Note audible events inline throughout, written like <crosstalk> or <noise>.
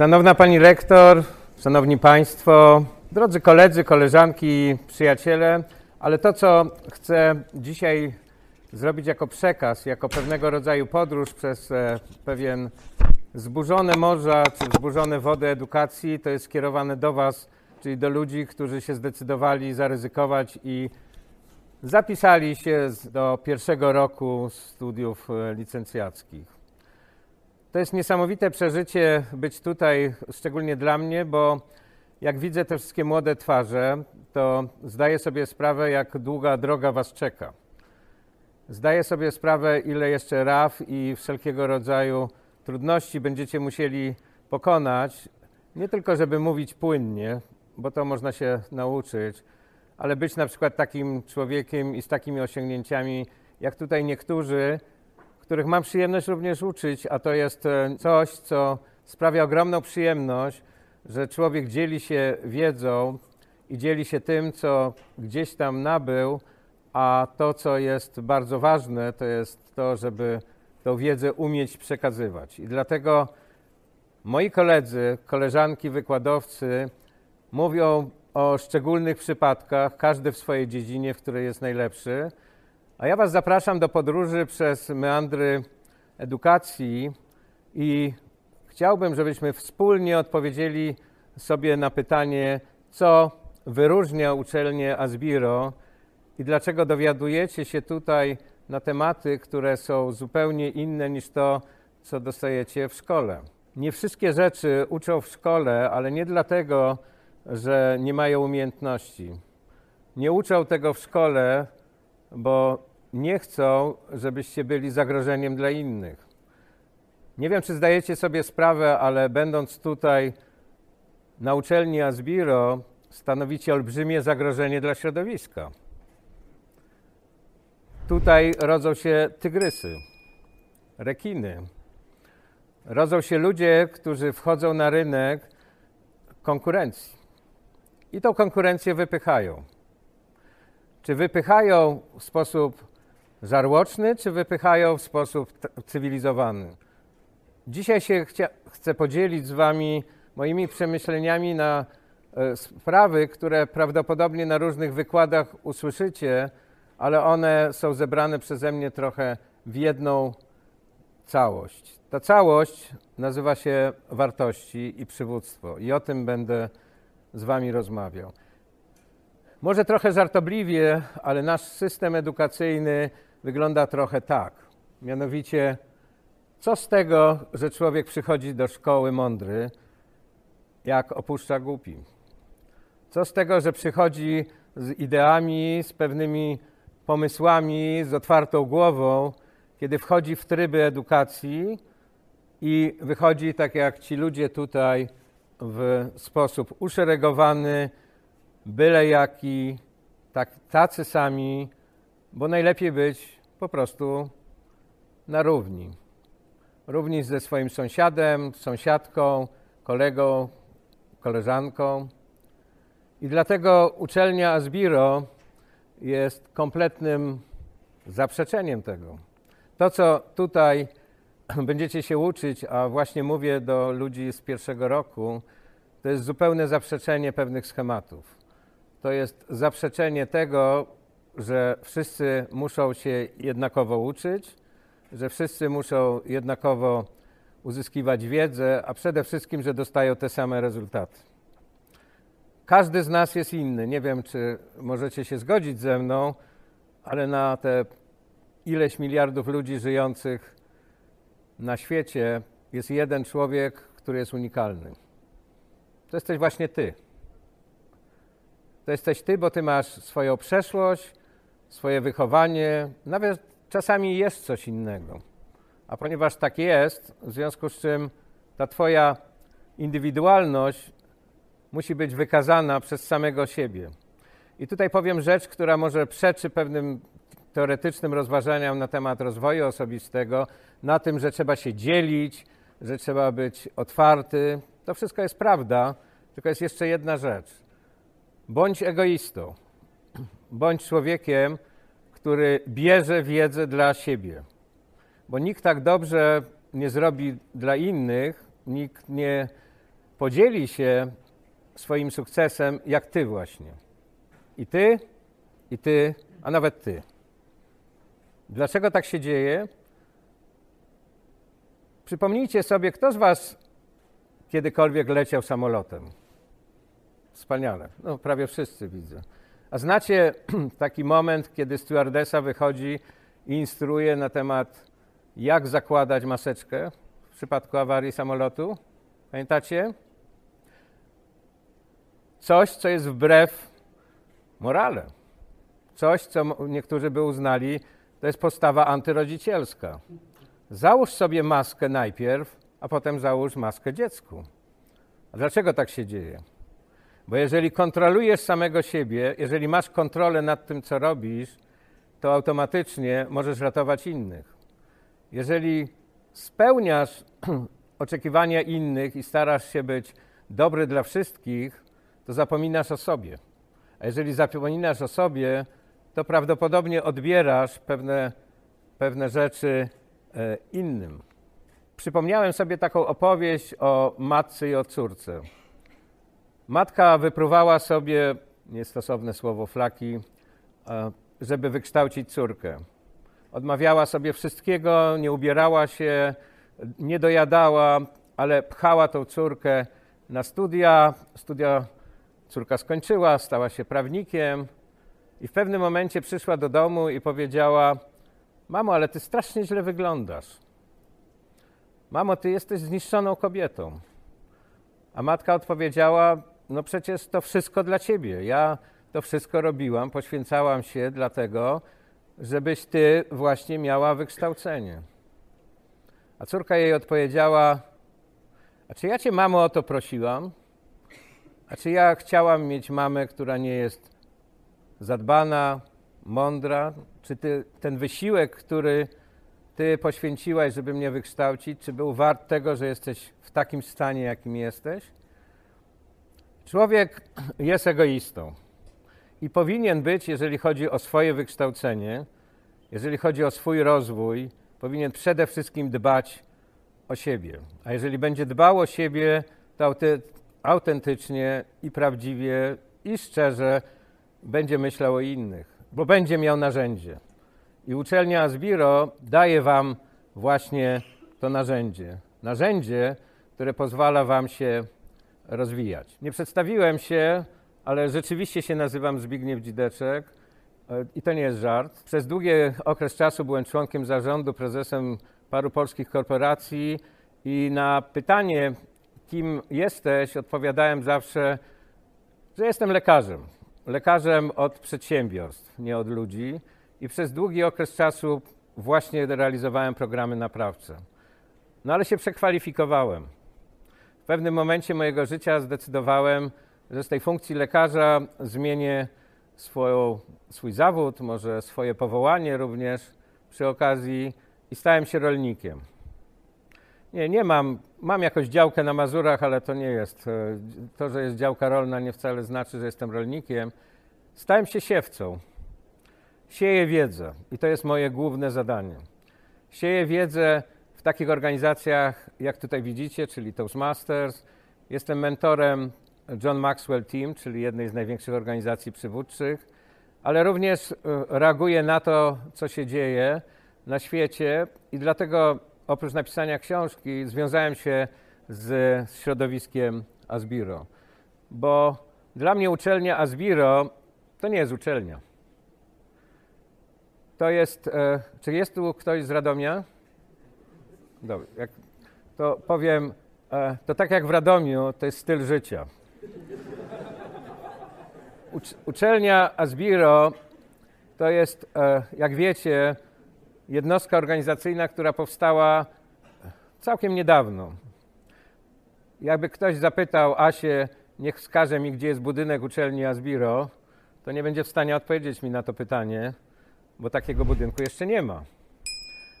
Szanowna Pani Rektor, Szanowni Państwo, drodzy koledzy, koleżanki, przyjaciele, ale to, co chcę dzisiaj zrobić jako przekaz, jako pewnego rodzaju podróż przez e, pewien zburzone morza czy zburzone wody edukacji, to jest skierowane do Was, czyli do ludzi, którzy się zdecydowali zaryzykować i zapisali się do pierwszego roku studiów e, licencjackich. To jest niesamowite przeżycie być tutaj, szczególnie dla mnie, bo jak widzę te wszystkie młode twarze, to zdaję sobie sprawę, jak długa droga Was czeka. Zdaję sobie sprawę, ile jeszcze raf i wszelkiego rodzaju trudności będziecie musieli pokonać, nie tylko żeby mówić płynnie, bo to można się nauczyć, ale być na przykład takim człowiekiem i z takimi osiągnięciami, jak tutaj niektórzy, których mam przyjemność również uczyć, a to jest e, coś, co sprawia ogromną przyjemność, że człowiek dzieli się wiedzą i dzieli się tym, co gdzieś tam nabył, a to, co jest bardzo ważne, to jest to, żeby tą wiedzę umieć przekazywać. I dlatego moi koledzy, koleżanki, wykładowcy mówią o szczególnych przypadkach, każdy w swojej dziedzinie, w której jest najlepszy. A ja Was zapraszam do podróży przez meandry edukacji i chciałbym, żebyśmy wspólnie odpowiedzieli sobie na pytanie, co wyróżnia uczelnię Asbiro i dlaczego dowiadujecie się tutaj na tematy, które są zupełnie inne niż to, co dostajecie w szkole. Nie wszystkie rzeczy uczą w szkole, ale nie dlatego, że nie mają umiejętności. Nie uczą tego w szkole, bo nie chcą, żebyście byli zagrożeniem dla innych. Nie wiem, czy zdajecie sobie sprawę, ale będąc tutaj na uczelni Asbiro, stanowicie olbrzymie zagrożenie dla środowiska. Tutaj rodzą się tygrysy, rekiny. Rodzą się ludzie, którzy wchodzą na rynek konkurencji i tą konkurencję wypychają. Czy wypychają w sposób żarłoczny, czy wypychają w sposób cywilizowany? Dzisiaj się chcia, chcę podzielić z Wami moimi przemyśleniami na e, sprawy, które prawdopodobnie na różnych wykładach usłyszycie, ale one są zebrane przeze mnie trochę w jedną całość. Ta całość nazywa się wartości i przywództwo, i o tym będę z Wami rozmawiał. Może trochę żartobliwie, ale nasz system edukacyjny wygląda trochę tak. Mianowicie, co z tego, że człowiek przychodzi do szkoły mądry, jak opuszcza głupi? Co z tego, że przychodzi z ideami, z pewnymi pomysłami, z otwartą głową, kiedy wchodzi w tryby edukacji i wychodzi tak jak ci ludzie tutaj w sposób uszeregowany, byle jaki, tak, tacy sami, bo najlepiej być po prostu na równi. Równi ze swoim sąsiadem, sąsiadką, kolegą, koleżanką. I dlatego uczelnia Asbiro jest kompletnym zaprzeczeniem tego. To, co tutaj <clears throat> będziecie się uczyć, a właśnie mówię do ludzi z pierwszego roku, to jest zupełne zaprzeczenie pewnych schematów. To jest zaprzeczenie tego, że wszyscy muszą się jednakowo uczyć, że wszyscy muszą jednakowo uzyskiwać wiedzę, a przede wszystkim, że dostają te same rezultaty. Każdy z nas jest inny. Nie wiem, czy możecie się zgodzić ze mną, ale na te ileś miliardów ludzi żyjących na świecie jest jeden człowiek, który jest unikalny. To jesteś właśnie ty. To jesteś ty, bo ty masz swoją przeszłość, swoje wychowanie, nawet czasami jest coś innego. A ponieważ tak jest, w związku z czym ta twoja indywidualność musi być wykazana przez samego siebie. I tutaj powiem rzecz, która może przeczy pewnym teoretycznym rozważaniom na temat rozwoju osobistego, na tym, że trzeba się dzielić, że trzeba być otwarty. To wszystko jest prawda, tylko jest jeszcze jedna rzecz. Bądź egoistą, bądź człowiekiem, który bierze wiedzę dla siebie. Bo nikt tak dobrze nie zrobi dla innych, nikt nie podzieli się swoim sukcesem jak ty właśnie. I ty, i ty, a nawet ty. Dlaczego tak się dzieje? Przypomnijcie sobie, kto z Was kiedykolwiek leciał samolotem? Wspaniale. No, prawie wszyscy widzę. A znacie <clears throat> taki moment, kiedy stewardesa wychodzi i instruuje na temat, jak zakładać maseczkę w przypadku awarii samolotu? Pamiętacie? Coś, co jest wbrew morale. Coś, co niektórzy by uznali, to jest postawa antyrodzicielska. Załóż sobie maskę najpierw, a potem załóż maskę dziecku. A dlaczego tak się dzieje? Bo jeżeli kontrolujesz samego siebie, jeżeli masz kontrolę nad tym, co robisz, to automatycznie możesz ratować innych. Jeżeli spełniasz <clears throat> oczekiwania innych i starasz się być dobry dla wszystkich, to zapominasz o sobie. A jeżeli zapominasz o sobie, to prawdopodobnie odbierasz pewne, pewne rzeczy e, innym. Przypomniałem sobie taką opowieść o matce i o córce. Matka wypruwała sobie, niestosowne słowo, flaki, e, żeby wykształcić córkę. Odmawiała sobie wszystkiego, nie ubierała się, nie dojadała, ale pchała tą córkę na studia. Studia córka skończyła, stała się prawnikiem i w pewnym momencie przyszła do domu i powiedziała: Mamo, ale ty strasznie źle wyglądasz. Mamo, ty jesteś zniszczoną kobietą. A matka odpowiedziała: No przecież to wszystko dla ciebie. Ja to wszystko robiłam, poświęcałam się dlatego, żebyś ty właśnie miała wykształcenie. A córka jej odpowiedziała: A czy ja cię, mamo, o to prosiłam? A czy ja chciałam mieć mamę, która nie jest zadbana, mądra? Czy ty, ten wysiłek, który ty poświęciłaś, żeby mnie wykształcić, czy był wart tego, że jesteś w takim stanie, jakim jesteś? Człowiek jest egoistą i powinien być, jeżeli chodzi o swoje wykształcenie, jeżeli chodzi o swój rozwój, powinien przede wszystkim dbać o siebie. A jeżeli będzie dbał o siebie, to autentycznie i prawdziwie i szczerze będzie myślał o innych, bo będzie miał narzędzie. I uczelnia Asbiro daje Wam właśnie to narzędzie. Narzędzie, które pozwala Wam się rozwijać. Nie przedstawiłem się, ale rzeczywiście się nazywam Zbigniew Dzideczek e, i to nie jest żart. Przez długi okres czasu byłem członkiem zarządu, prezesem paru polskich korporacji i na pytanie, kim jesteś, odpowiadałem zawsze, że jestem lekarzem. Lekarzem od przedsiębiorstw, nie od ludzi. I przez długi okres czasu właśnie realizowałem programy naprawcze. No ale się przekwalifikowałem. Pewnym momencie mojego życia zdecydowałem, że z tej funkcji lekarza zmienię swoją, swój zawód, może swoje powołanie również przy okazji i stałem się rolnikiem. Nie, nie mam. Mam jakąś działkę na Mazurach, ale to nie jest. E, to, że jest działka rolna, nie wcale znaczy, że jestem rolnikiem. Stałem się siewcą. Sieję wiedzę i to jest moje główne zadanie. Sieję wiedzę w takich organizacjach, jak tutaj widzicie, czyli Toastmasters. Jestem mentorem John Maxwell Team, czyli jednej z największych organizacji przywódczych, ale również e, reaguję na to, co się dzieje na świecie i dlatego oprócz napisania książki związałem się z środowiskiem Asbiro, bo dla mnie uczelnia Asbiro to nie jest uczelnia. To jest, e, czy jest tu ktoś z Radomia? Dobrze, jak, to powiem, e, to tak jak w Radomiu, to jest styl życia. Ucz, uczelnia Asbiro to jest, e, jak wiecie, jednostka organizacyjna, która powstała całkiem niedawno. Jakby ktoś zapytał Asię, niech wskaże mi, gdzie jest budynek uczelni Asbiro, to nie będzie w stanie odpowiedzieć mi na to pytanie, bo takiego budynku jeszcze nie ma.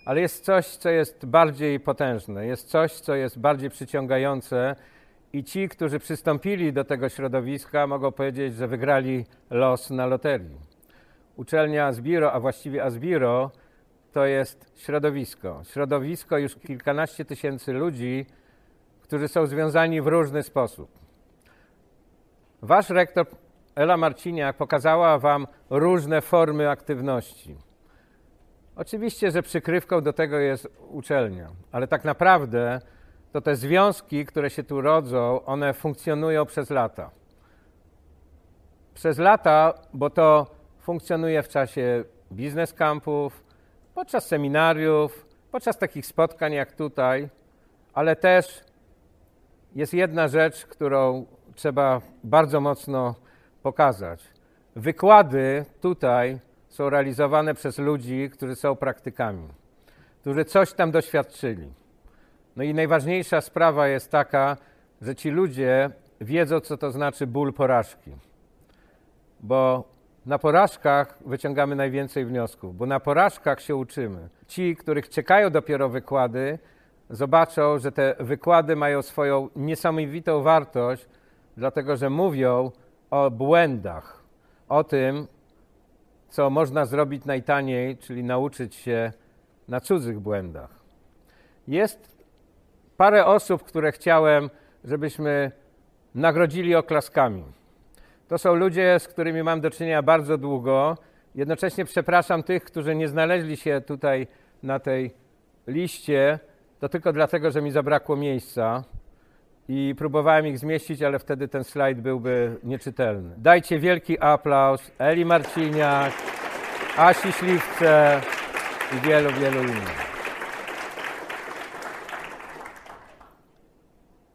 Ale jest coś, co jest bardziej potężne, jest coś, co jest bardziej przyciągające i ci, którzy przystąpili do tego środowiska, mogą powiedzieć, że wygrali los na loterii. Uczelnia Asbiro, a właściwie Asbiro, to jest środowisko. Środowisko już kilkanaście tysięcy ludzi, którzy są związani w różny sposób. Wasz rektor Ela Marciniak pokazała Wam różne formy aktywności. Oczywiście, że przykrywką do tego jest uczelnia, ale tak naprawdę to te związki, które się tu rodzą, one funkcjonują przez lata. Przez lata, bo to funkcjonuje w czasie biznes campów, podczas seminariów, podczas takich spotkań jak tutaj, ale też jest jedna rzecz, którą trzeba bardzo mocno pokazać. Wykłady tutaj są realizowane przez ludzi, którzy są praktykami, którzy coś tam doświadczyli. No i najważniejsza sprawa jest taka, że ci ludzie wiedzą, co to znaczy ból porażki. Bo na porażkach wyciągamy najwięcej wniosków, bo na porażkach się uczymy. Ci, których czekają dopiero wykłady, zobaczą, że te wykłady mają swoją niesamowitą wartość, dlatego że mówią o błędach, o tym, co można zrobić najtaniej, czyli nauczyć się na cudzych błędach. Jest parę osób, które chciałem, żebyśmy nagrodzili oklaskami. To są ludzie, z którymi mam do czynienia bardzo długo. Jednocześnie przepraszam tych, którzy nie znaleźli się tutaj na tej liście, to tylko dlatego, że mi zabrakło miejsca i próbowałem ich zmieścić, ale wtedy ten slajd byłby nieczytelny. Dajcie wielki aplauz Eli Marciniak, Asi Śliwce i wielu, wielu innych.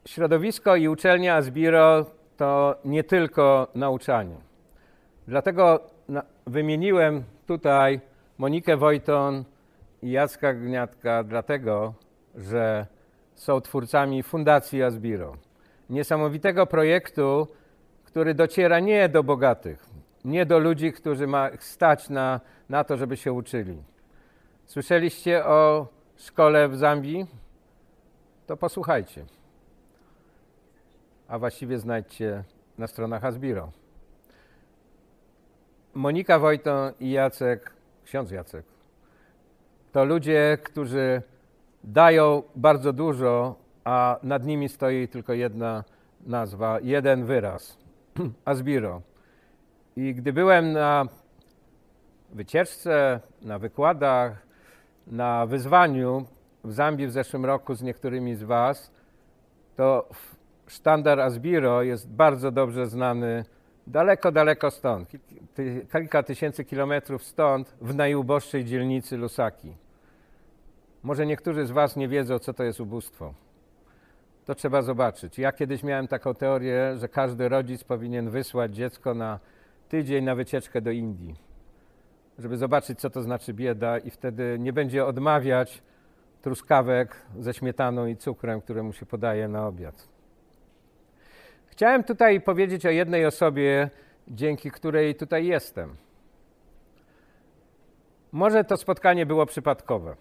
Środowisko i uczelnia Asbiro to nie tylko nauczanie. Dlatego wymieniłem tutaj Monikę Wojton i Jacka Gniatka, dlatego że są twórcami Fundacji Asbiro. Niesamowitego projektu, który dociera nie do bogatych, nie do ludzi, którzy ma stać na, na to, żeby się uczyli. Słyszeliście o szkole w Zambii? To posłuchajcie. A właściwie znajdźcie na stronach Asbiro. Monika Wojton i Jacek, ksiądz Jacek, to ludzie, którzy dają bardzo dużo, a nad nimi stoi tylko jedna nazwa, jeden wyraz <clears throat> Asbiro. I gdy byłem na wycieczce, na wykładach, na wyzwaniu w Zambii w zeszłym roku z niektórymi z Was, to sztandar Asbiro jest bardzo dobrze znany daleko, daleko stąd, kilka tysięcy kilometrów stąd, w najuboższej dzielnicy Lusaki. Może niektórzy z Was nie wiedzą, co to jest ubóstwo. To trzeba zobaczyć. Ja kiedyś miałem taką teorię, że każdy rodzic powinien wysłać dziecko na tydzień na wycieczkę do Indii, żeby zobaczyć, co to znaczy bieda, i wtedy nie będzie odmawiać truskawek ze śmietaną i cukrem, które mu się podaje na obiad. Chciałem tutaj powiedzieć o jednej osobie, dzięki której tutaj jestem. Może to spotkanie było przypadkowe.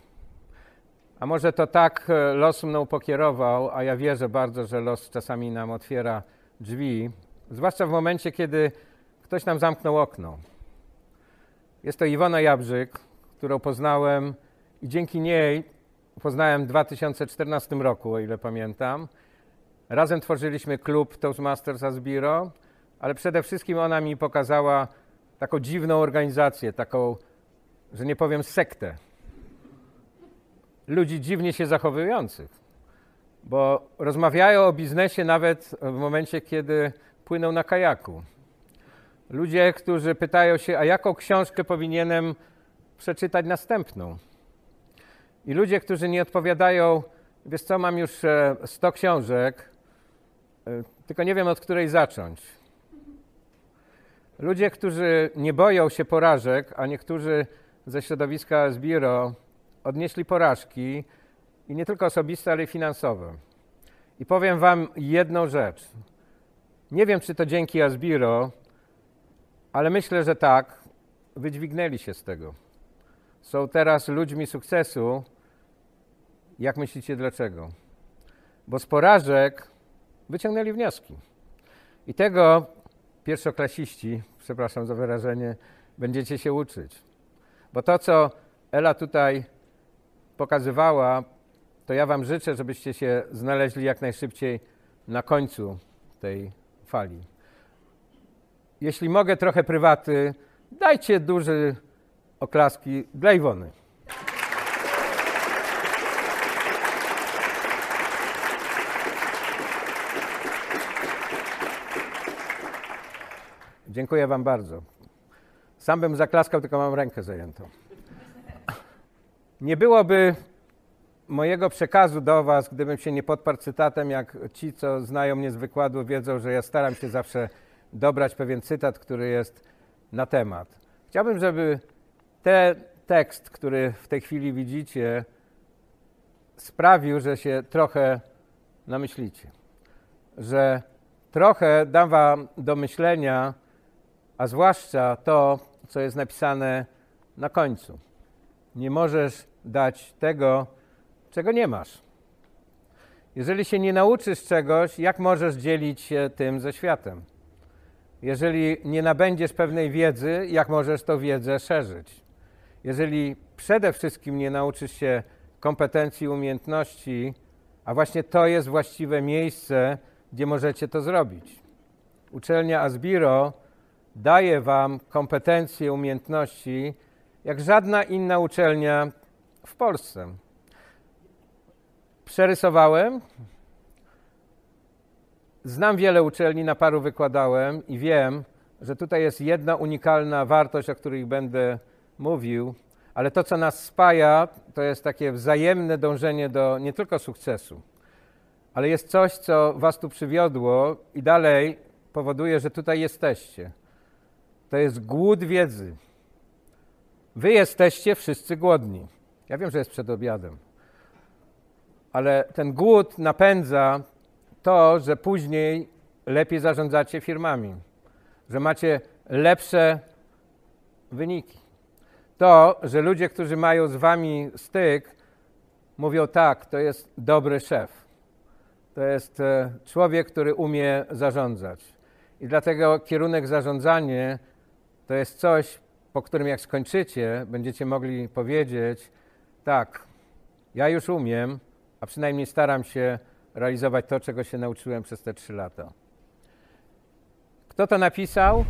A może to tak e, los mną pokierował, a ja wierzę bardzo, że los czasami nam otwiera drzwi, zwłaszcza w momencie, kiedy ktoś nam zamknął okno. Jest to Iwona Jabrzyk, którą poznałem i dzięki niej poznałem w 2014 roku, o ile pamiętam. Razem tworzyliśmy klub Toastmasters Asbiro, ale przede wszystkim ona mi pokazała taką dziwną organizację, taką, że nie powiem sektę, ludzi dziwnie się zachowujących, bo rozmawiają o biznesie nawet w momencie, kiedy płyną na kajaku. Ludzie, którzy pytają się, a jaką książkę powinienem przeczytać następną? I ludzie, którzy nie odpowiadają, wiesz co, mam już 100 e, książek, e, tylko nie wiem od której zacząć. Ludzie, którzy nie boją się porażek, a niektórzy ze środowiska Zbiro odnieśli porażki i nie tylko osobiste, ale i finansowe. I powiem Wam jedną rzecz. Nie wiem, czy to dzięki Asbiro, ale myślę, że tak, wydźwignęli się z tego. Są teraz ludźmi sukcesu. Jak myślicie dlaczego? Bo z porażek wyciągnęli wnioski. I tego pierwszoklasiści, przepraszam za wyrażenie, będziecie się uczyć. Bo to, co Ela tutaj pokazywała, to ja Wam życzę, żebyście się znaleźli jak najszybciej na końcu tej fali. Jeśli mogę trochę prywaty, dajcie duży oklaski dla Iwony. Dziękuję Wam bardzo. Sam bym zaklaskał, tylko mam rękę zajętą. Nie byłoby mojego przekazu do Was, gdybym się nie podparł cytatem, jak ci, co znają mnie z wykładu, wiedzą, że ja staram się zawsze dobrać pewien cytat, który jest na temat. Chciałbym, żeby ten tekst, który w tej chwili widzicie, sprawił, że się trochę namyślicie, że trochę dam Wam do myślenia, a zwłaszcza to, co jest napisane na końcu. Nie możesz dać tego, czego nie masz. Jeżeli się nie nauczysz czegoś, jak możesz dzielić się tym ze światem? Jeżeli nie nabędziesz pewnej wiedzy, jak możesz tą wiedzę szerzyć? Jeżeli przede wszystkim nie nauczysz się kompetencji, umiejętności, a właśnie to jest właściwe miejsce, gdzie możecie to zrobić. Uczelnia Asbiro daje Wam kompetencje, umiejętności, jak żadna inna uczelnia w Polsce. Przerysowałem. Znam wiele uczelni, na paru wykładałem i wiem, że tutaj jest jedna unikalna wartość, o której będę mówił, ale to, co nas spaja, to jest takie wzajemne dążenie do nie tylko sukcesu, ale jest coś, co Was tu przywiodło i dalej powoduje, że tutaj jesteście. To jest głód wiedzy. Wy jesteście wszyscy głodni. Ja wiem, że jest przed obiadem, ale ten głód napędza to, że później lepiej zarządzacie firmami, że macie lepsze wyniki. To, że ludzie, którzy mają z wami styk, mówią tak, to jest dobry szef. To jest e, człowiek, który umie zarządzać. I dlatego kierunek zarządzanie to jest coś, po którym jak skończycie, będziecie mogli powiedzieć: Tak, ja już umiem, a przynajmniej staram się realizować to, czego się nauczyłem przez te trzy lata. Kto to napisał?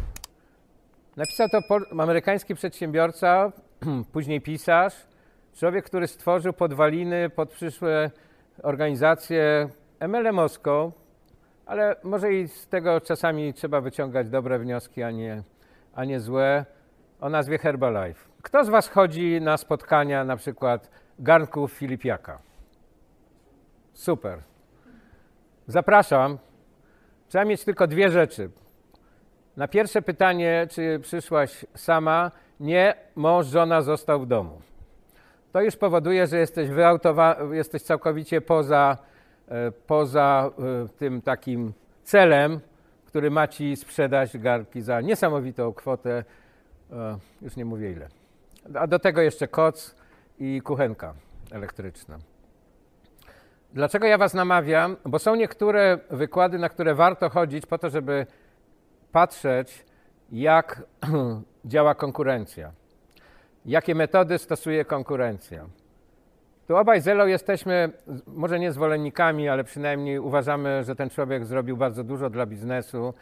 Napisał to amerykański przedsiębiorca, <clears throat> później pisarz, człowiek, który stworzył podwaliny pod przyszłe organizacje MLM-owską, ale może i z tego czasami trzeba wyciągać dobre wnioski, a nie, a nie złe, o nazwie Herbalife. Kto z Was chodzi na spotkania na przykład garnków Filipiaka? Super. Zapraszam. Trzeba mieć tylko dwie rzeczy. Na pierwsze pytanie, czy przyszłaś sama, nie, mąż, żona został w domu. To już powoduje, że jesteś, jesteś całkowicie poza, e, poza e, tym takim celem, który ma ci sprzedać garki za niesamowitą kwotę, już nie mówię ile. A do tego jeszcze koc i kuchenka elektryczna. Dlaczego ja Was namawiam? Bo są niektóre wykłady, na które warto chodzić po to, żeby patrzeć, jak <clears throat> działa konkurencja, jakie metody stosuje konkurencja. Tu obaj z jesteśmy, może nie zwolennikami, ale przynajmniej uważamy, że ten człowiek zrobił bardzo dużo dla biznesu.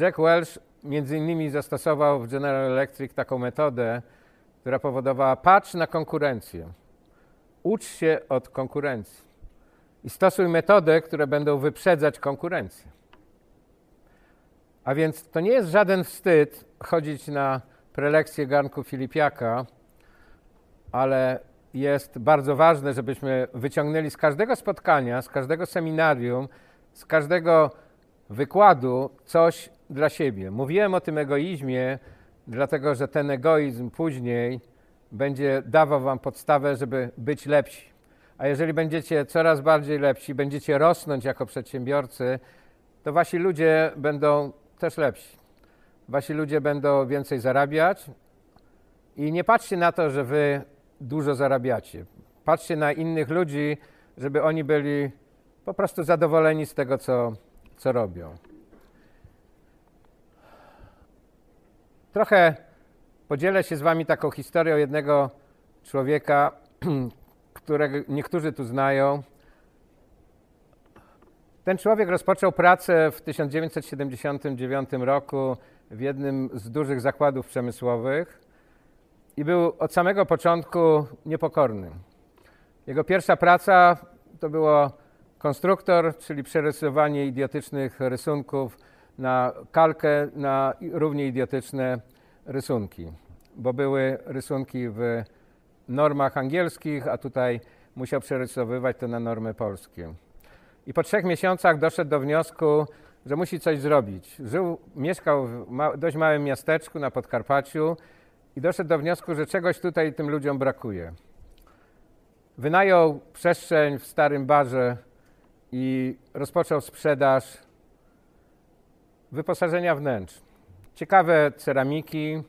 Jack Welch między innymi zastosował w General Electric taką metodę, która powodowała patrz na konkurencję, ucz się od konkurencji i stosuj metody, które będą wyprzedzać konkurencję. A więc to nie jest żaden wstyd chodzić na prelekcję garnku Filipiaka, ale jest bardzo ważne, żebyśmy wyciągnęli z każdego spotkania, z każdego seminarium, z każdego wykładu coś dla siebie. Mówiłem o tym egoizmie, dlatego że ten egoizm później będzie dawał Wam podstawę, żeby być lepsi. A jeżeli będziecie coraz bardziej lepsi, będziecie rosnąć jako przedsiębiorcy, to Wasi ludzie będą też lepsi. Wasi ludzie będą więcej zarabiać i nie patrzcie na to, że Wy dużo zarabiacie. Patrzcie na innych ludzi, żeby oni byli po prostu zadowoleni z tego, co, co robią. Trochę podzielę się z Wami taką historią jednego człowieka, <clears throat> którego niektórzy tu znają. Ten człowiek rozpoczął pracę w 1979 roku w jednym z dużych zakładów przemysłowych i był od samego początku niepokorny. Jego pierwsza praca to było konstruktor, czyli przerysowanie idiotycznych rysunków na kalkę na równie idiotyczne rysunki, bo były rysunki w normach angielskich, a tutaj musiał przerysowywać to na normy polskie. I po trzech miesiącach doszedł do wniosku, że musi coś zrobić. Żył, mieszkał w ma dość małym miasteczku na Podkarpaciu i doszedł do wniosku, że czegoś tutaj tym ludziom brakuje. Wynajął przestrzeń w starym barze i rozpoczął sprzedaż wyposażenia wnętrz. Ciekawe ceramiki,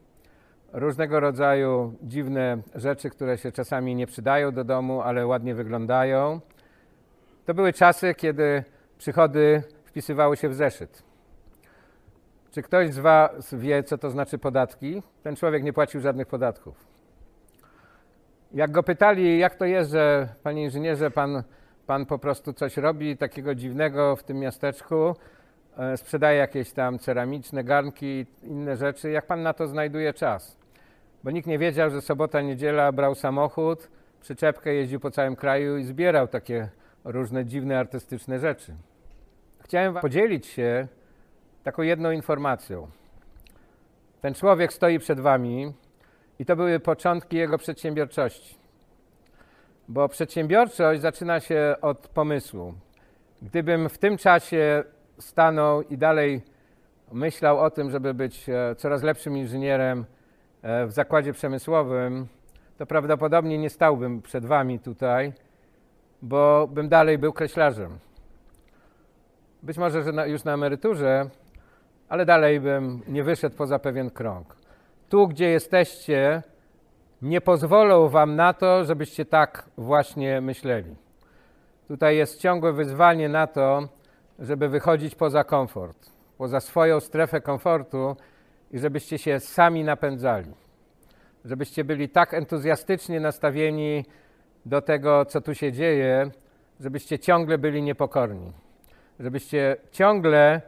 różnego rodzaju dziwne rzeczy, które się czasami nie przydają do domu, ale ładnie wyglądają. To były czasy, kiedy przychody wpisywały się w zeszyt. Czy ktoś z Was wie, co to znaczy podatki? Ten człowiek nie płacił żadnych podatków. Jak go pytali, jak to jest, że panie inżynierze, pan, pan po prostu coś robi takiego dziwnego w tym miasteczku, sprzedaje jakieś tam ceramiczne garnki inne rzeczy, jak pan na to znajduje czas? Bo nikt nie wiedział, że sobota, niedziela brał samochód, przyczepkę, jeździł po całym kraju i zbierał takie różne dziwne artystyczne rzeczy. Chciałem podzielić się taką jedną informacją. Ten człowiek stoi przed wami i to były początki jego przedsiębiorczości. Bo przedsiębiorczość zaczyna się od pomysłu. Gdybym w tym czasie stanął i dalej myślał o tym, żeby być e, coraz lepszym inżynierem e, w zakładzie przemysłowym, to prawdopodobnie nie stałbym przed wami tutaj, bo bym dalej był kreślarzem. Być może, że już na emeryturze, ale dalej bym nie wyszedł poza pewien krąg. Tu, gdzie jesteście, nie pozwolą wam na to, żebyście tak właśnie myśleli. Tutaj jest ciągłe wyzwanie na to, żeby wychodzić poza komfort, poza swoją strefę komfortu i żebyście się sami napędzali. Żebyście byli tak entuzjastycznie nastawieni do tego, co tu się dzieje, żebyście ciągle byli niepokorni. Żebyście ciągle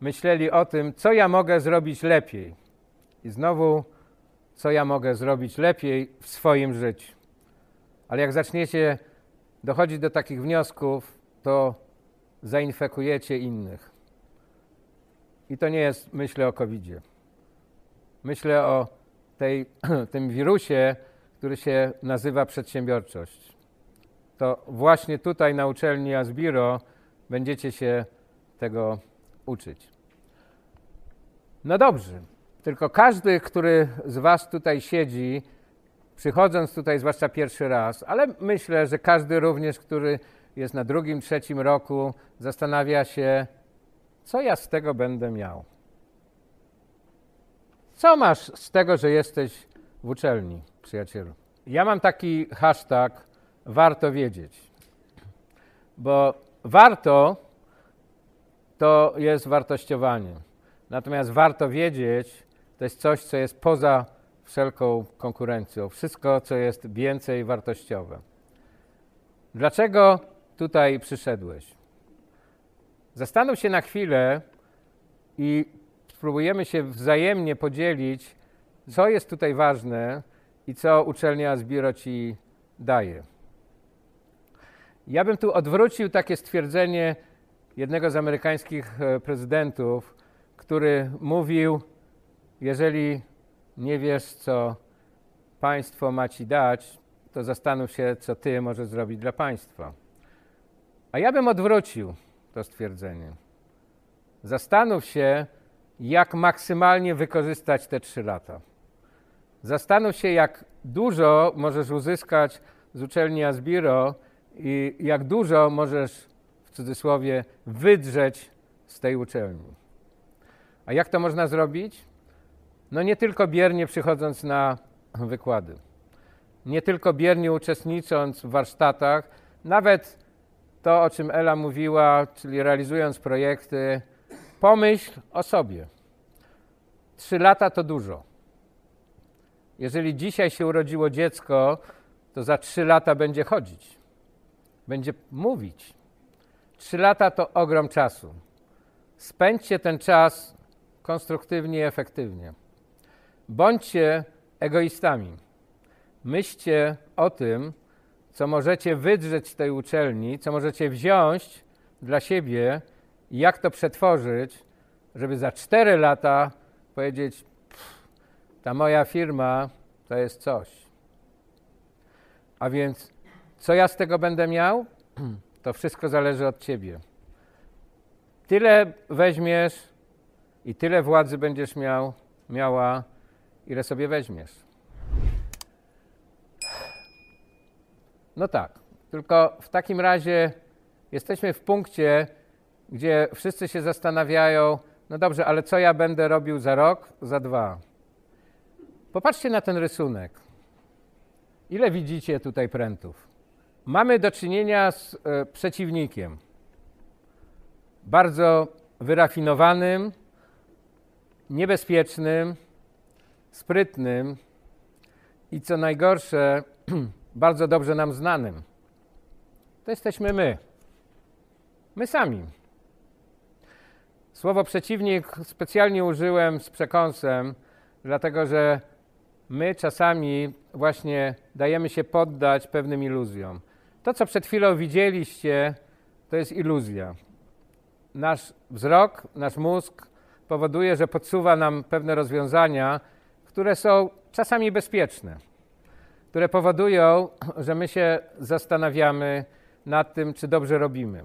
myśleli o tym, co ja mogę zrobić lepiej. I znowu, co ja mogę zrobić lepiej w swoim życiu. Ale jak zaczniecie dochodzić do takich wniosków, to zainfekujecie innych. I to nie jest, myślę o covid -zie. Myślę o tej, <clears throat> tym wirusie, który się nazywa przedsiębiorczość. To właśnie tutaj na uczelni Asbiro będziecie się tego uczyć. No dobrze, tylko każdy, który z Was tutaj siedzi, przychodząc tutaj, zwłaszcza pierwszy raz, ale myślę, że każdy również, który jest na drugim, trzecim roku, zastanawia się, co ja z tego będę miał. Co masz z tego, że jesteś w uczelni, przyjacielu? Ja mam taki hashtag warto wiedzieć, bo warto to jest wartościowanie. Natomiast warto wiedzieć, to jest coś, co jest poza wszelką konkurencją. Wszystko, co jest więcej wartościowe. Dlaczego tutaj przyszedłeś? Zastanów się na chwilę i spróbujemy się wzajemnie podzielić, co jest tutaj ważne i co uczelnia Zbiro ci daje. Ja bym tu odwrócił takie stwierdzenie jednego z amerykańskich e, prezydentów, który mówił, jeżeli nie wiesz, co państwo ma ci dać, to zastanów się, co ty możesz zrobić dla państwa. A ja bym odwrócił to stwierdzenie. Zastanów się, jak maksymalnie wykorzystać te trzy lata. Zastanów się, jak dużo możesz uzyskać z uczelni Asbiro i jak dużo możesz, w cudzysłowie, wydrzeć z tej uczelni. A jak to można zrobić? No nie tylko biernie przychodząc na wykłady, nie tylko biernie uczestnicząc w warsztatach, nawet to, o czym Ela mówiła, czyli realizując projekty, pomyśl o sobie. Trzy lata to dużo. Jeżeli dzisiaj się urodziło dziecko, to za trzy lata będzie chodzić, będzie mówić. Trzy lata to ogrom czasu. Spędźcie ten czas konstruktywnie i efektywnie. Bądźcie egoistami. Myślcie o tym, co możecie wydrzeć z tej uczelni, co możecie wziąć dla siebie i jak to przetworzyć, żeby za cztery lata powiedzieć: Ta moja firma to jest coś. A więc, co ja z tego będę miał? To wszystko zależy od ciebie. Tyle weźmiesz i tyle władzy będziesz miał, miała, ile sobie weźmiesz. No tak, tylko w takim razie jesteśmy w punkcie, gdzie wszyscy się zastanawiają, no dobrze, ale co ja będę robił za rok, za dwa? Popatrzcie na ten rysunek. Ile widzicie tutaj prętów? Mamy do czynienia z e, przeciwnikiem. Bardzo wyrafinowanym, niebezpiecznym, sprytnym i co najgorsze, <clears throat> bardzo dobrze nam znanym. To jesteśmy my. My sami. Słowo przeciwnik specjalnie użyłem z przekąsem, dlatego że my czasami właśnie dajemy się poddać pewnym iluzjom. To, co przed chwilą widzieliście, to jest iluzja. Nasz wzrok, nasz mózg powoduje, że podsuwa nam pewne rozwiązania, które są czasami bezpieczne, które powodują, że my się zastanawiamy nad tym, czy dobrze robimy.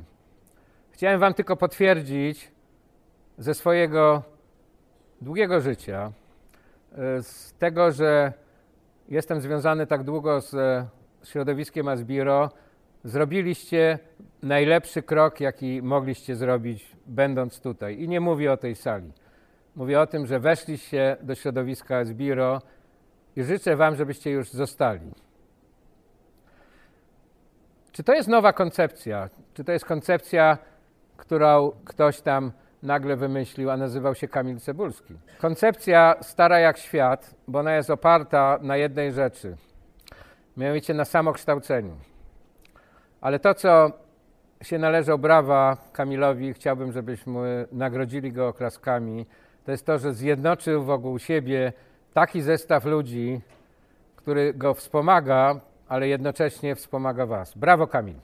Chciałem Wam tylko potwierdzić ze swojego długiego życia, e, z tego, że jestem związany tak długo z środowiskiem Asbiro, zrobiliście najlepszy krok, jaki mogliście zrobić, będąc tutaj. I nie mówię o tej sali. Mówię o tym, że weszliście do środowiska Asbiro i życzę Wam, żebyście już zostali. Czy to jest nowa koncepcja? Czy to jest koncepcja, którą ktoś tam nagle wymyślił, a nazywał się Kamil Cebulski? Koncepcja stara jak świat, bo ona jest oparta na jednej rzeczy, mianowicie na samokształceniu. Ale to, co się należą brawa Kamilowi, chciałbym, żebyśmy nagrodzili go oklaskami, to jest to, że zjednoczył wokół siebie taki zestaw ludzi, który go wspomaga, ale jednocześnie wspomaga Was. Brawo, Kamil.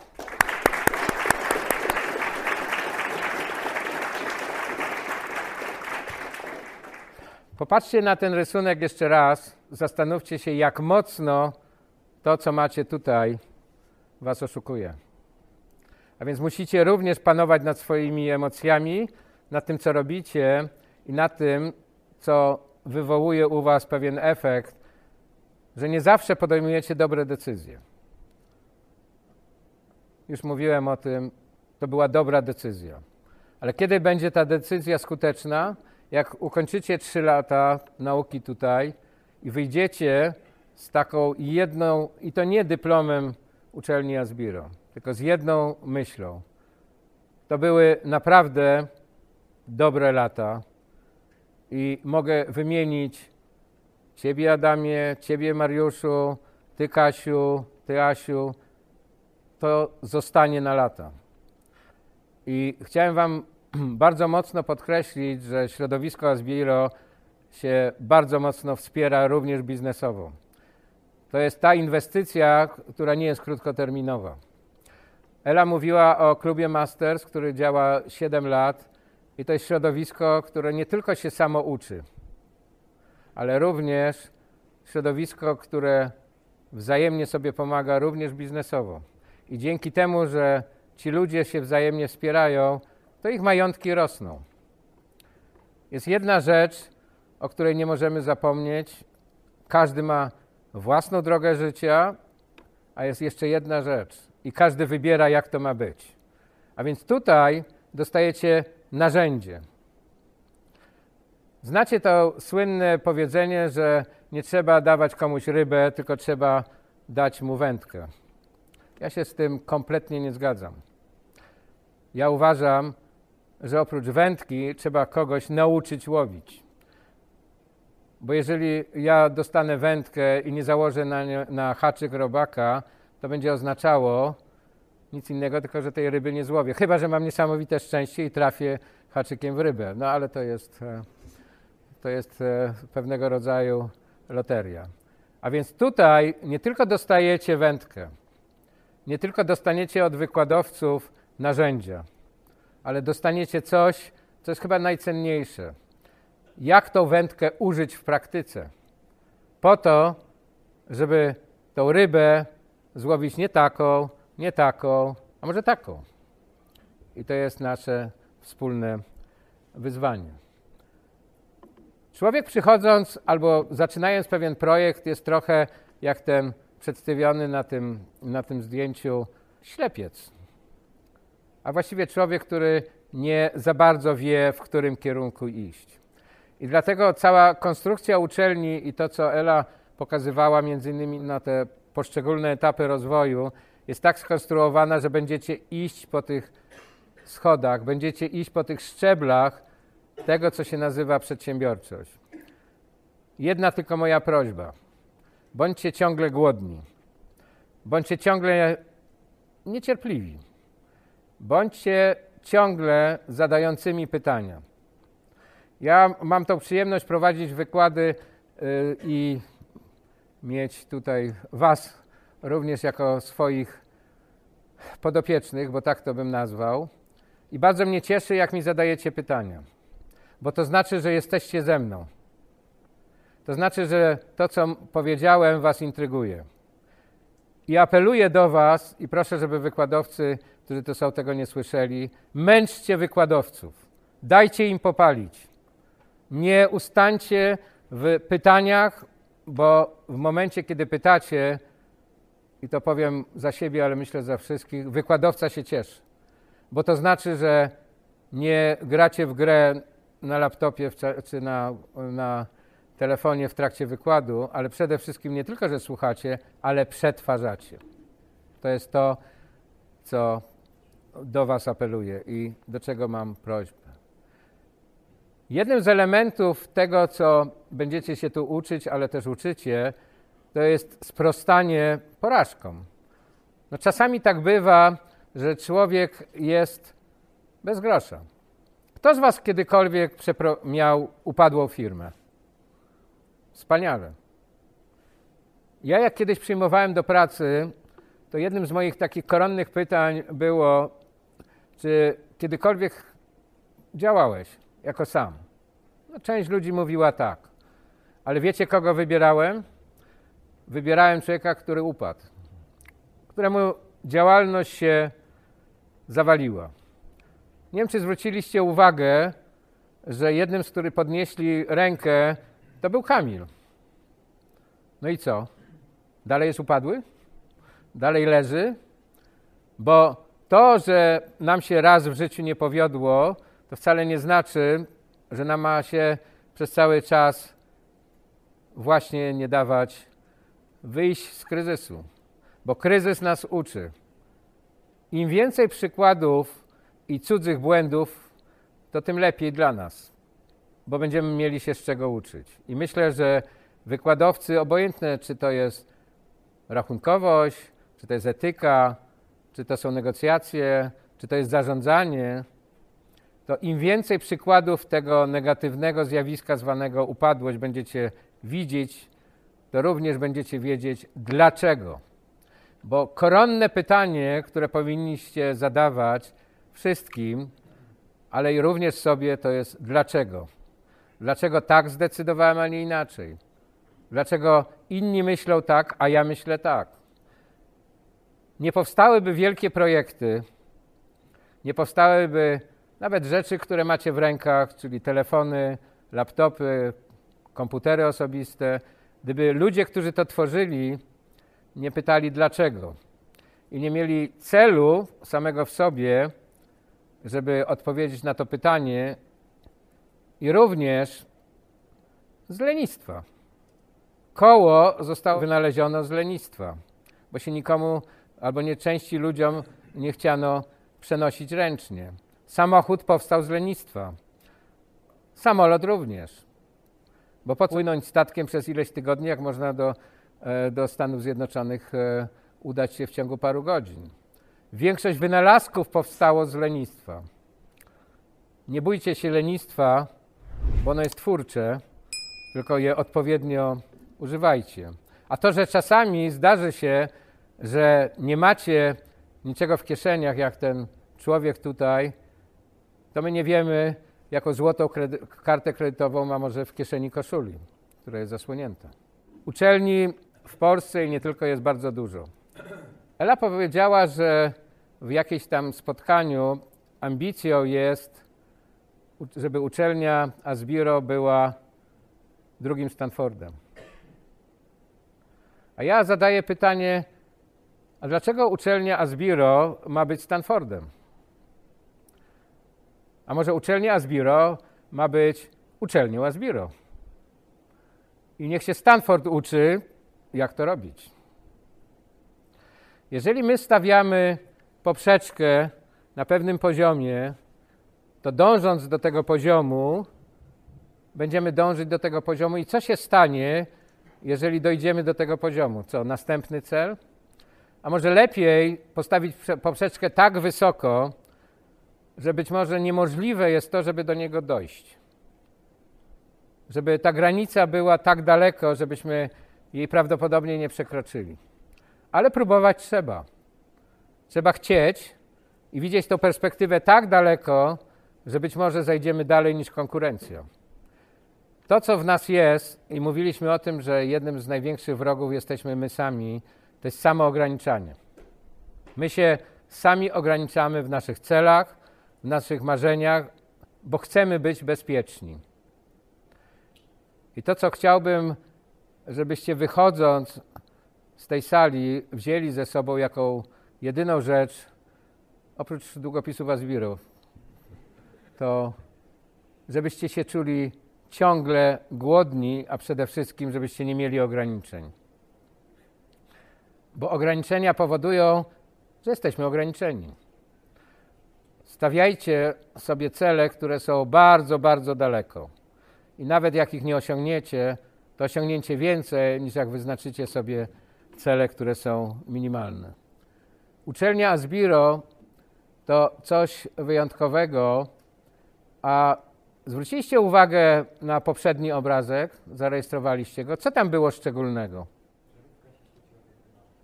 Popatrzcie na ten rysunek jeszcze raz. Zastanówcie się, jak mocno to, co macie tutaj, Was oszukuje. A więc musicie również panować nad swoimi emocjami, nad tym, co robicie i nad tym, co wywołuje u Was pewien efekt, że nie zawsze podejmujecie dobre decyzje. Już mówiłem o tym, to była dobra decyzja. Ale kiedy będzie ta decyzja skuteczna? Jak ukończycie trzy lata nauki tutaj i wyjdziecie z taką jedną, i to nie dyplomem uczelni Asbiro, tylko z jedną myślą. To były naprawdę dobre lata i mogę wymienić Ciebie Adamie, Ciebie Mariuszu, Ty Kasiu, Ty Asiu. To zostanie na lata. I chciałem Wam <clears throat> bardzo mocno podkreślić, że środowisko Asbiro się bardzo mocno wspiera również biznesowo. To jest ta inwestycja, która nie jest krótkoterminowa. Ela mówiła o klubie Masters, który działa 7 lat i to jest środowisko, które nie tylko się samo uczy, ale również środowisko, które wzajemnie sobie pomaga, również biznesowo. I dzięki temu, że ci ludzie się wzajemnie wspierają, to ich majątki rosną. Jest jedna rzecz, o której nie możemy zapomnieć. Każdy ma własną drogę życia, a jest jeszcze jedna rzecz. I każdy wybiera, jak to ma być. A więc tutaj dostajecie narzędzie. Znacie to słynne powiedzenie, że nie trzeba dawać komuś rybę, tylko trzeba dać mu wędkę. Ja się z tym kompletnie nie zgadzam. Ja uważam, że oprócz wędki trzeba kogoś nauczyć łowić. Bo jeżeli ja dostanę wędkę i nie założę na, nie, na haczyk robaka, to będzie oznaczało, nic innego, tylko że tej ryby nie złowię. Chyba, że mam niesamowite szczęście i trafię haczykiem w rybę. No ale to jest, e, to jest e, pewnego rodzaju loteria. A więc tutaj nie tylko dostajecie wędkę, nie tylko dostaniecie od wykładowców narzędzia, ale dostaniecie coś, co jest chyba najcenniejsze. Jak tą wędkę użyć w praktyce? Po to, żeby tą rybę złowić nie taką, nie taką, a może taką. I to jest nasze wspólne wyzwanie. Człowiek przychodząc albo zaczynając pewien projekt jest trochę jak ten przedstawiony na tym, na tym zdjęciu ślepiec. A właściwie człowiek, który nie za bardzo wie, w którym kierunku iść. I dlatego cała konstrukcja uczelni i to, co Ela pokazywała między innymi na te poszczególne etapy rozwoju, jest tak skonstruowana, że będziecie iść po tych schodach, będziecie iść po tych szczeblach tego, co się nazywa przedsiębiorczość. Jedna tylko moja prośba. Bądźcie ciągle głodni. Bądźcie ciągle niecierpliwi. Bądźcie ciągle zadającymi pytania. Ja mam tą przyjemność prowadzić wykłady yy, i mieć tutaj Was również jako swoich podopiecznych, bo tak to bym nazwał. I bardzo mnie cieszy, jak mi zadajecie pytania, bo to znaczy, że jesteście ze mną. To znaczy, że to, co powiedziałem, Was intryguje. I apeluję do Was, i proszę, żeby wykładowcy, którzy to są, tego nie słyszeli, męczcie wykładowców, dajcie im popalić. Nie ustańcie w pytaniach, bo w momencie, kiedy pytacie, i to powiem za siebie, ale myślę za wszystkich, wykładowca się cieszy, bo to znaczy, że nie gracie w grę na laptopie czy na, na telefonie w trakcie wykładu, ale przede wszystkim nie tylko, że słuchacie, ale przetwarzacie. To jest to, co do Was apeluję i do czego mam prośbę. Jednym z elementów tego, co będziecie się tu uczyć, ale też uczycie, to jest sprostanie porażkom. No czasami tak bywa, że człowiek jest bez grosza. Kto z Was kiedykolwiek miał upadłą firmę? Wspaniale. Ja jak kiedyś przyjmowałem do pracy, to jednym z moich takich koronnych pytań było, czy kiedykolwiek działałeś jako sam? No, część ludzi mówiła tak. Ale wiecie, kogo wybierałem? Wybierałem człowieka, który upadł, któremu działalność się zawaliła. Nie wiem, czy zwróciliście uwagę, że jednym z których podnieśli rękę, to był Kamil. No i co? Dalej jest upadły? Dalej leży? Bo to, że nam się raz w życiu nie powiodło, to wcale nie znaczy, że nam ma się przez cały czas właśnie nie dawać wyjść z kryzysu. Bo kryzys nas uczy. Im więcej przykładów i cudzych błędów, to tym lepiej dla nas bo będziemy mieli się z czego uczyć. I myślę, że wykładowcy, obojętne czy to jest rachunkowość, czy to jest etyka, czy to są negocjacje, czy to jest zarządzanie, to im więcej przykładów tego negatywnego zjawiska zwanego upadłość będziecie widzieć, to również będziecie wiedzieć dlaczego. Bo koronne pytanie, które powinniście zadawać wszystkim, ale i również sobie, to jest dlaczego. Dlaczego tak zdecydowałem, a nie inaczej? Dlaczego inni myślą tak, a ja myślę tak? Nie powstałyby wielkie projekty, nie powstałyby nawet rzeczy, które macie w rękach, czyli telefony, laptopy, komputery osobiste, gdyby ludzie, którzy to tworzyli, nie pytali dlaczego i nie mieli celu samego w sobie, żeby odpowiedzieć na to pytanie, i również z lenistwa. Koło zostało wynalezione z lenistwa, bo się nikomu albo nie części ludziom nie chciano przenosić ręcznie. Samochód powstał z lenistwa. Samolot również. Bo po co płynąć statkiem przez ileś tygodni, jak można do, e, do Stanów Zjednoczonych e, udać się w ciągu paru godzin? Większość wynalazków powstało z lenistwa. Nie bójcie się lenistwa, bo ono jest twórcze, tylko je odpowiednio używajcie. A to, że czasami zdarzy się, że nie macie niczego w kieszeniach, jak ten człowiek tutaj, to my nie wiemy, jaką złotą kredy kartę kredytową ma może w kieszeni koszuli, która jest zasłonięta. Uczelni w Polsce i nie tylko jest bardzo dużo. Ela powiedziała, że w jakimś tam spotkaniu ambicją jest, żeby uczelnia Asbiro była drugim Stanfordem. A ja zadaję pytanie, a dlaczego uczelnia Asbiro ma być Stanfordem? A może uczelnia Asbiro ma być uczelnią Asbiro? I niech się Stanford uczy, jak to robić. Jeżeli my stawiamy poprzeczkę na pewnym poziomie, to dążąc do tego poziomu, będziemy dążyć do tego poziomu i co się stanie, jeżeli dojdziemy do tego poziomu? Co, następny cel? A może lepiej postawić poprzeczkę tak wysoko, że być może niemożliwe jest to, żeby do niego dojść. Żeby ta granica była tak daleko, żebyśmy jej prawdopodobnie nie przekroczyli. Ale próbować trzeba. Trzeba chcieć i widzieć tą perspektywę tak daleko, że być może zajdziemy dalej niż konkurencja. To, co w nas jest, i mówiliśmy o tym, że jednym z największych wrogów jesteśmy my sami, to jest samo ograniczanie. My się sami ograniczamy w naszych celach, w naszych marzeniach, bo chcemy być bezpieczni. I to, co chciałbym, żebyście wychodząc z tej sali wzięli ze sobą jako jedyną rzecz, oprócz długopisów Azbirów, to żebyście się czuli ciągle głodni, a przede wszystkim, żebyście nie mieli ograniczeń. Bo ograniczenia powodują, że jesteśmy ograniczeni. Stawiajcie sobie cele, które są bardzo, bardzo daleko. I nawet jak ich nie osiągniecie, to osiągnięcie więcej niż jak wyznaczycie sobie cele, które są minimalne. Uczelnia Asbiro to coś wyjątkowego, a zwróciliście uwagę na poprzedni obrazek, zarejestrowaliście go. Co tam było szczególnego?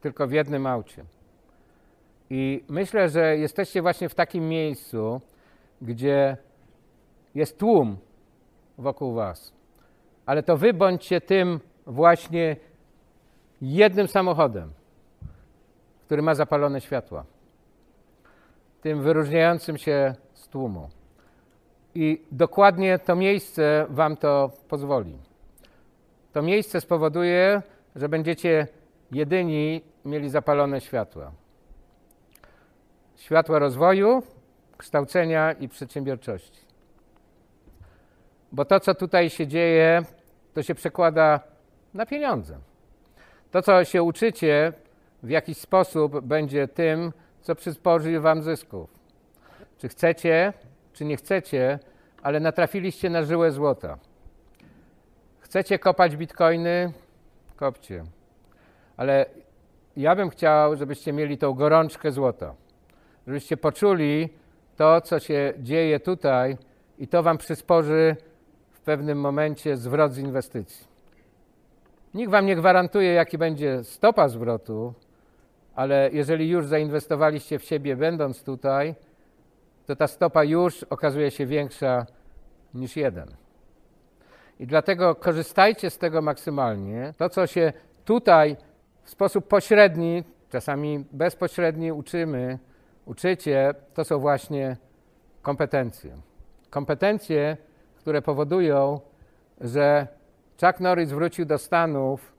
Tylko w jednym aucie. I myślę, że jesteście właśnie w takim miejscu, gdzie jest tłum wokół Was. Ale to wy bądźcie tym właśnie jednym samochodem, który ma zapalone światła. Tym wyróżniającym się z tłumu. I dokładnie to miejsce Wam to pozwoli. To miejsce spowoduje, że będziecie jedyni mieli zapalone światła światła rozwoju, kształcenia i przedsiębiorczości. Bo to, co tutaj się dzieje, to się przekłada na pieniądze. To, co się uczycie, w jakiś sposób będzie tym, co przysporzy Wam zysków. Czy chcecie, czy nie chcecie, ale natrafiliście na żyłę złota. Chcecie kopać bitcoiny? Kopcie. Ale ja bym chciał, żebyście mieli tą gorączkę złota żebyście poczuli to, co się dzieje tutaj i to wam przysporzy w pewnym momencie zwrot z inwestycji. Nikt wam nie gwarantuje, jaki będzie stopa zwrotu, ale jeżeli już zainwestowaliście w siebie, będąc tutaj, to ta stopa już okazuje się większa niż jeden. I dlatego korzystajcie z tego maksymalnie. To, co się tutaj w sposób pośredni, czasami bezpośredni uczymy, uczycie, to są właśnie kompetencje. Kompetencje, które powodują, że Chuck Norris wrócił do Stanów,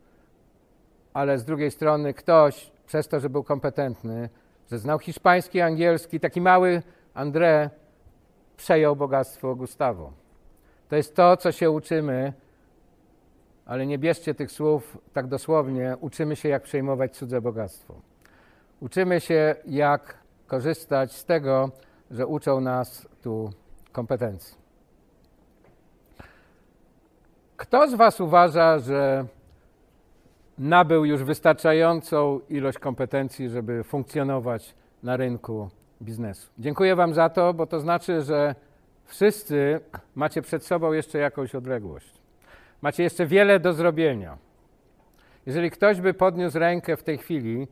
ale z drugiej strony ktoś, przez to, że był kompetentny, że znał hiszpański, angielski, taki mały André przejął bogactwo Gustawo. To jest to, co się uczymy, ale nie bierzcie tych słów tak dosłownie. Uczymy się, jak przejmować cudze bogactwo. Uczymy się, jak korzystać z tego, że uczą nas tu kompetencji. Kto z Was uważa, że nabył już wystarczającą ilość kompetencji, żeby funkcjonować na rynku biznesu. Dziękuję Wam za to, bo to znaczy, że wszyscy macie przed sobą jeszcze jakąś odległość. Macie jeszcze wiele do zrobienia. Jeżeli ktoś by podniósł rękę w tej chwili,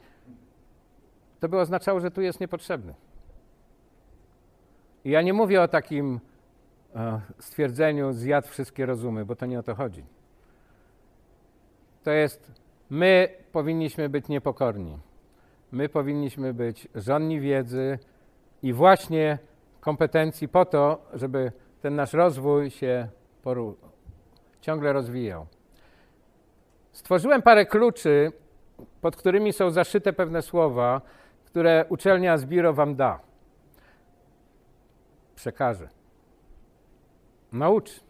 to by oznaczało, że tu jest niepotrzebny. I ja nie mówię o takim e, stwierdzeniu zjadł wszystkie rozumy, bo to nie o to chodzi. To jest, my powinniśmy być niepokorni. My powinniśmy być żonni wiedzy i właśnie kompetencji po to, żeby ten nasz rozwój się poru- ciągle rozwijał. Stworzyłem parę kluczy, pod którymi są zaszyte pewne słowa, które uczelnia Zbiro wam da. Przekaże. Nauczy.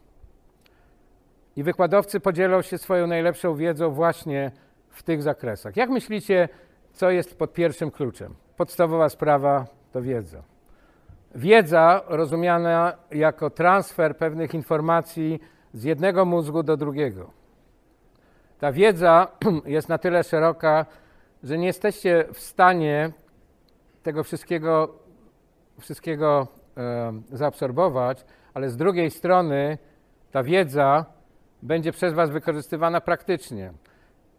I wykładowcy podzielą się swoją najlepszą wiedzą właśnie w tych zakresach. Jak myślicie, co jest pod pierwszym kluczem? Podstawowa sprawa to wiedza. Wiedza rozumiana jako transfer pewnych informacji z jednego mózgu do drugiego. Ta wiedza <clears throat> jest na tyle szeroka, że nie jesteście w stanie tego wszystkiego, wszystkiego zaabsorbować, ale z drugiej strony ta wiedza będzie przez Was wykorzystywana praktycznie.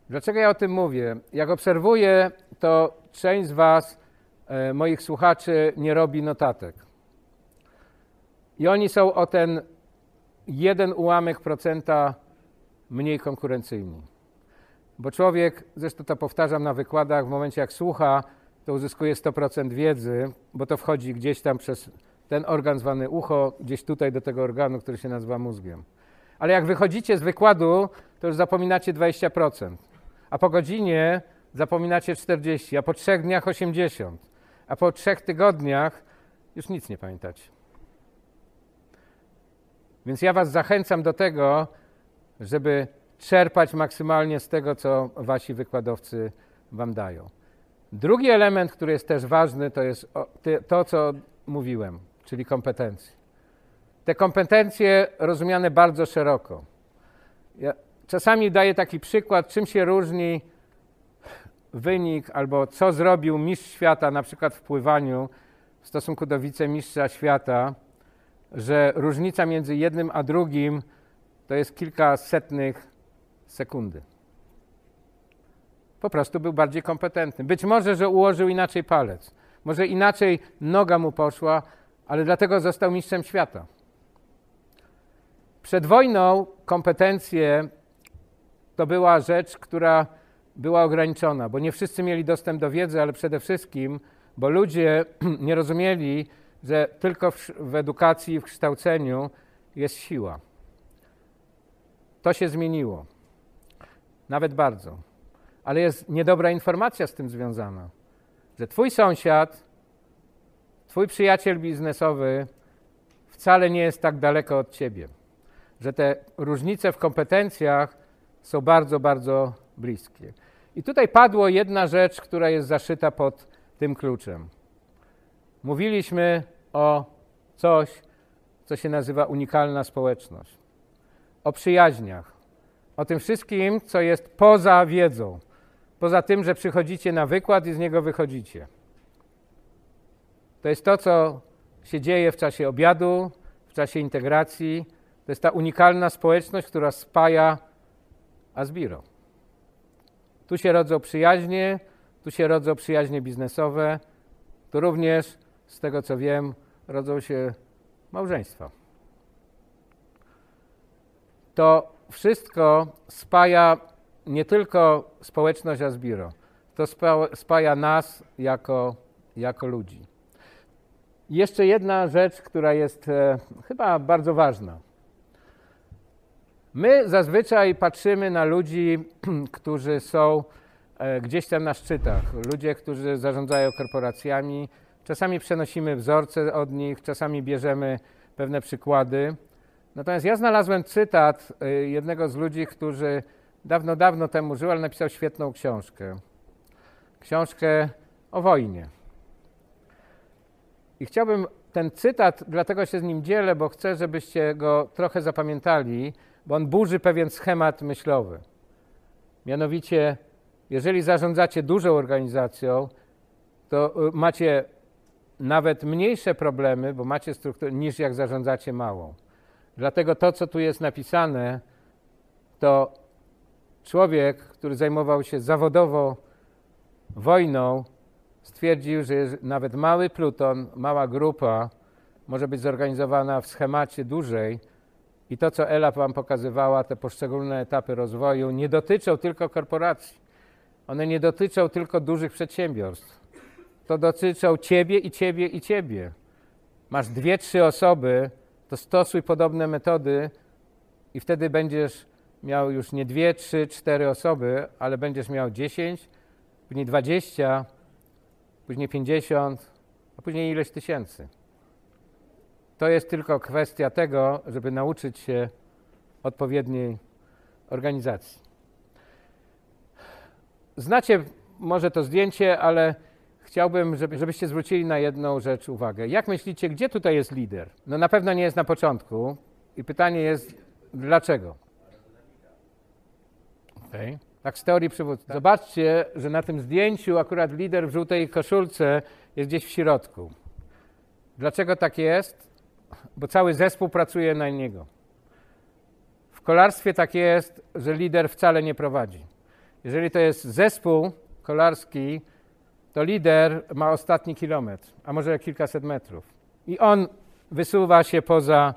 Dlaczego ja o tym mówię? Jak obserwuję, to część z Was, e, moich słuchaczy, nie robi notatek. I oni są o ten jeden ułamek procenta mniej konkurencyjni. Bo człowiek, zresztą to powtarzam na wykładach, w momencie jak słucha, to uzyskuje 100% wiedzy, bo to wchodzi gdzieś tam przez ten organ zwany ucho, gdzieś tutaj do tego organu, który się nazywa mózgiem. Ale jak wychodzicie z wykładu, to już zapominacie 20%, a po godzinie zapominacie 40%, a po trzech dniach 80%, a po trzech tygodniach już nic nie pamiętacie. Więc ja Was zachęcam do tego, żeby czerpać maksymalnie z tego, co Wasi wykładowcy Wam dają. Drugi element, który jest też ważny, to jest to, co mówiłem, czyli kompetencje. Te kompetencje rozumiane bardzo szeroko. Ja czasami daję taki przykład, czym się różni wynik albo co zrobił mistrz świata, na przykład w pływaniu w stosunku do wicemistrza świata, że różnica między jednym a drugim to jest kilka setnych sekundy. Po prostu był bardziej kompetentny. Być może, że ułożył inaczej palec, może inaczej noga mu poszła, ale dlatego został mistrzem świata. Przed wojną kompetencje to była rzecz, która była ograniczona, bo nie wszyscy mieli dostęp do wiedzy, ale przede wszystkim, bo ludzie <clears throat> nie rozumieli, że tylko w, w edukacji, w kształceniu jest siła. To się zmieniło. Nawet bardzo. Ale jest niedobra informacja z tym związana, że twój sąsiad, twój przyjaciel biznesowy wcale nie jest tak daleko od ciebie. Że te różnice w kompetencjach są bardzo, bardzo bliskie. I tutaj padło jedna rzecz, która jest zaszyta pod tym kluczem. Mówiliśmy o coś, co się nazywa unikalna społeczność, o przyjaźniach, o tym wszystkim, co jest poza wiedzą, poza tym, że przychodzicie na wykład i z niego wychodzicie. To jest to, co się dzieje w czasie obiadu, w czasie integracji. To jest ta unikalna społeczność, która spaja Asbiro. Tu się rodzą przyjaźnie, tu się rodzą przyjaźnie biznesowe, tu również, z tego co wiem, rodzą się małżeństwa. To wszystko spaja nie tylko społeczność Asbiro, to spaja nas jako, jako ludzi. Jeszcze jedna rzecz, która jest e, chyba bardzo ważna. My zazwyczaj patrzymy na ludzi, <clears throat> którzy są e, gdzieś tam na szczytach, ludzie, którzy zarządzają korporacjami. Czasami przenosimy wzorce od nich, czasami bierzemy pewne przykłady. Natomiast ja znalazłem cytat e, jednego z ludzi, który dawno, dawno temu żył, ale napisał świetną książkę. Książkę o wojnie. I chciałbym ten cytat, dlatego się z nim dzielę, bo chcę, żebyście go trochę zapamiętali, bo on burzy pewien schemat myślowy. Mianowicie, jeżeli zarządzacie dużą organizacją, to y, macie nawet mniejsze problemy, bo macie strukturę, niż jak zarządzacie małą. Dlatego to, co tu jest napisane, to człowiek, który zajmował się zawodowo wojną, stwierdził, że nawet mały pluton, mała grupa może być zorganizowana w schemacie dłużej. I to, co Ela Wam pokazywała, te poszczególne etapy rozwoju, nie dotyczą tylko korporacji. One nie dotyczą tylko dużych przedsiębiorstw. To dotyczą Ciebie i Ciebie i Ciebie. Masz dwie, trzy osoby, to stosuj podobne metody i wtedy będziesz miał już nie dwie, trzy, cztery osoby, ale będziesz miał dziesięć, później dwadzieścia, później pięćdziesiąt, a później ileś tysięcy. To jest tylko kwestia tego, żeby nauczyć się odpowiedniej organizacji. Znacie może to zdjęcie, ale chciałbym, żeby, żebyście zwrócili na jedną rzecz uwagę. Jak myślicie, gdzie tutaj jest lider? No na pewno nie jest na początku i pytanie jest, dlaczego? Okay. Tak z teorii przywódcy. Zobaczcie, że na tym zdjęciu akurat lider w żółtej koszulce jest gdzieś w środku. Dlaczego tak jest? Bo cały zespół pracuje na niego. W kolarstwie tak jest, że lider wcale nie prowadzi. Jeżeli to jest zespół kolarski, to lider ma ostatni kilometr, a może kilkaset metrów. I on wysuwa się poza,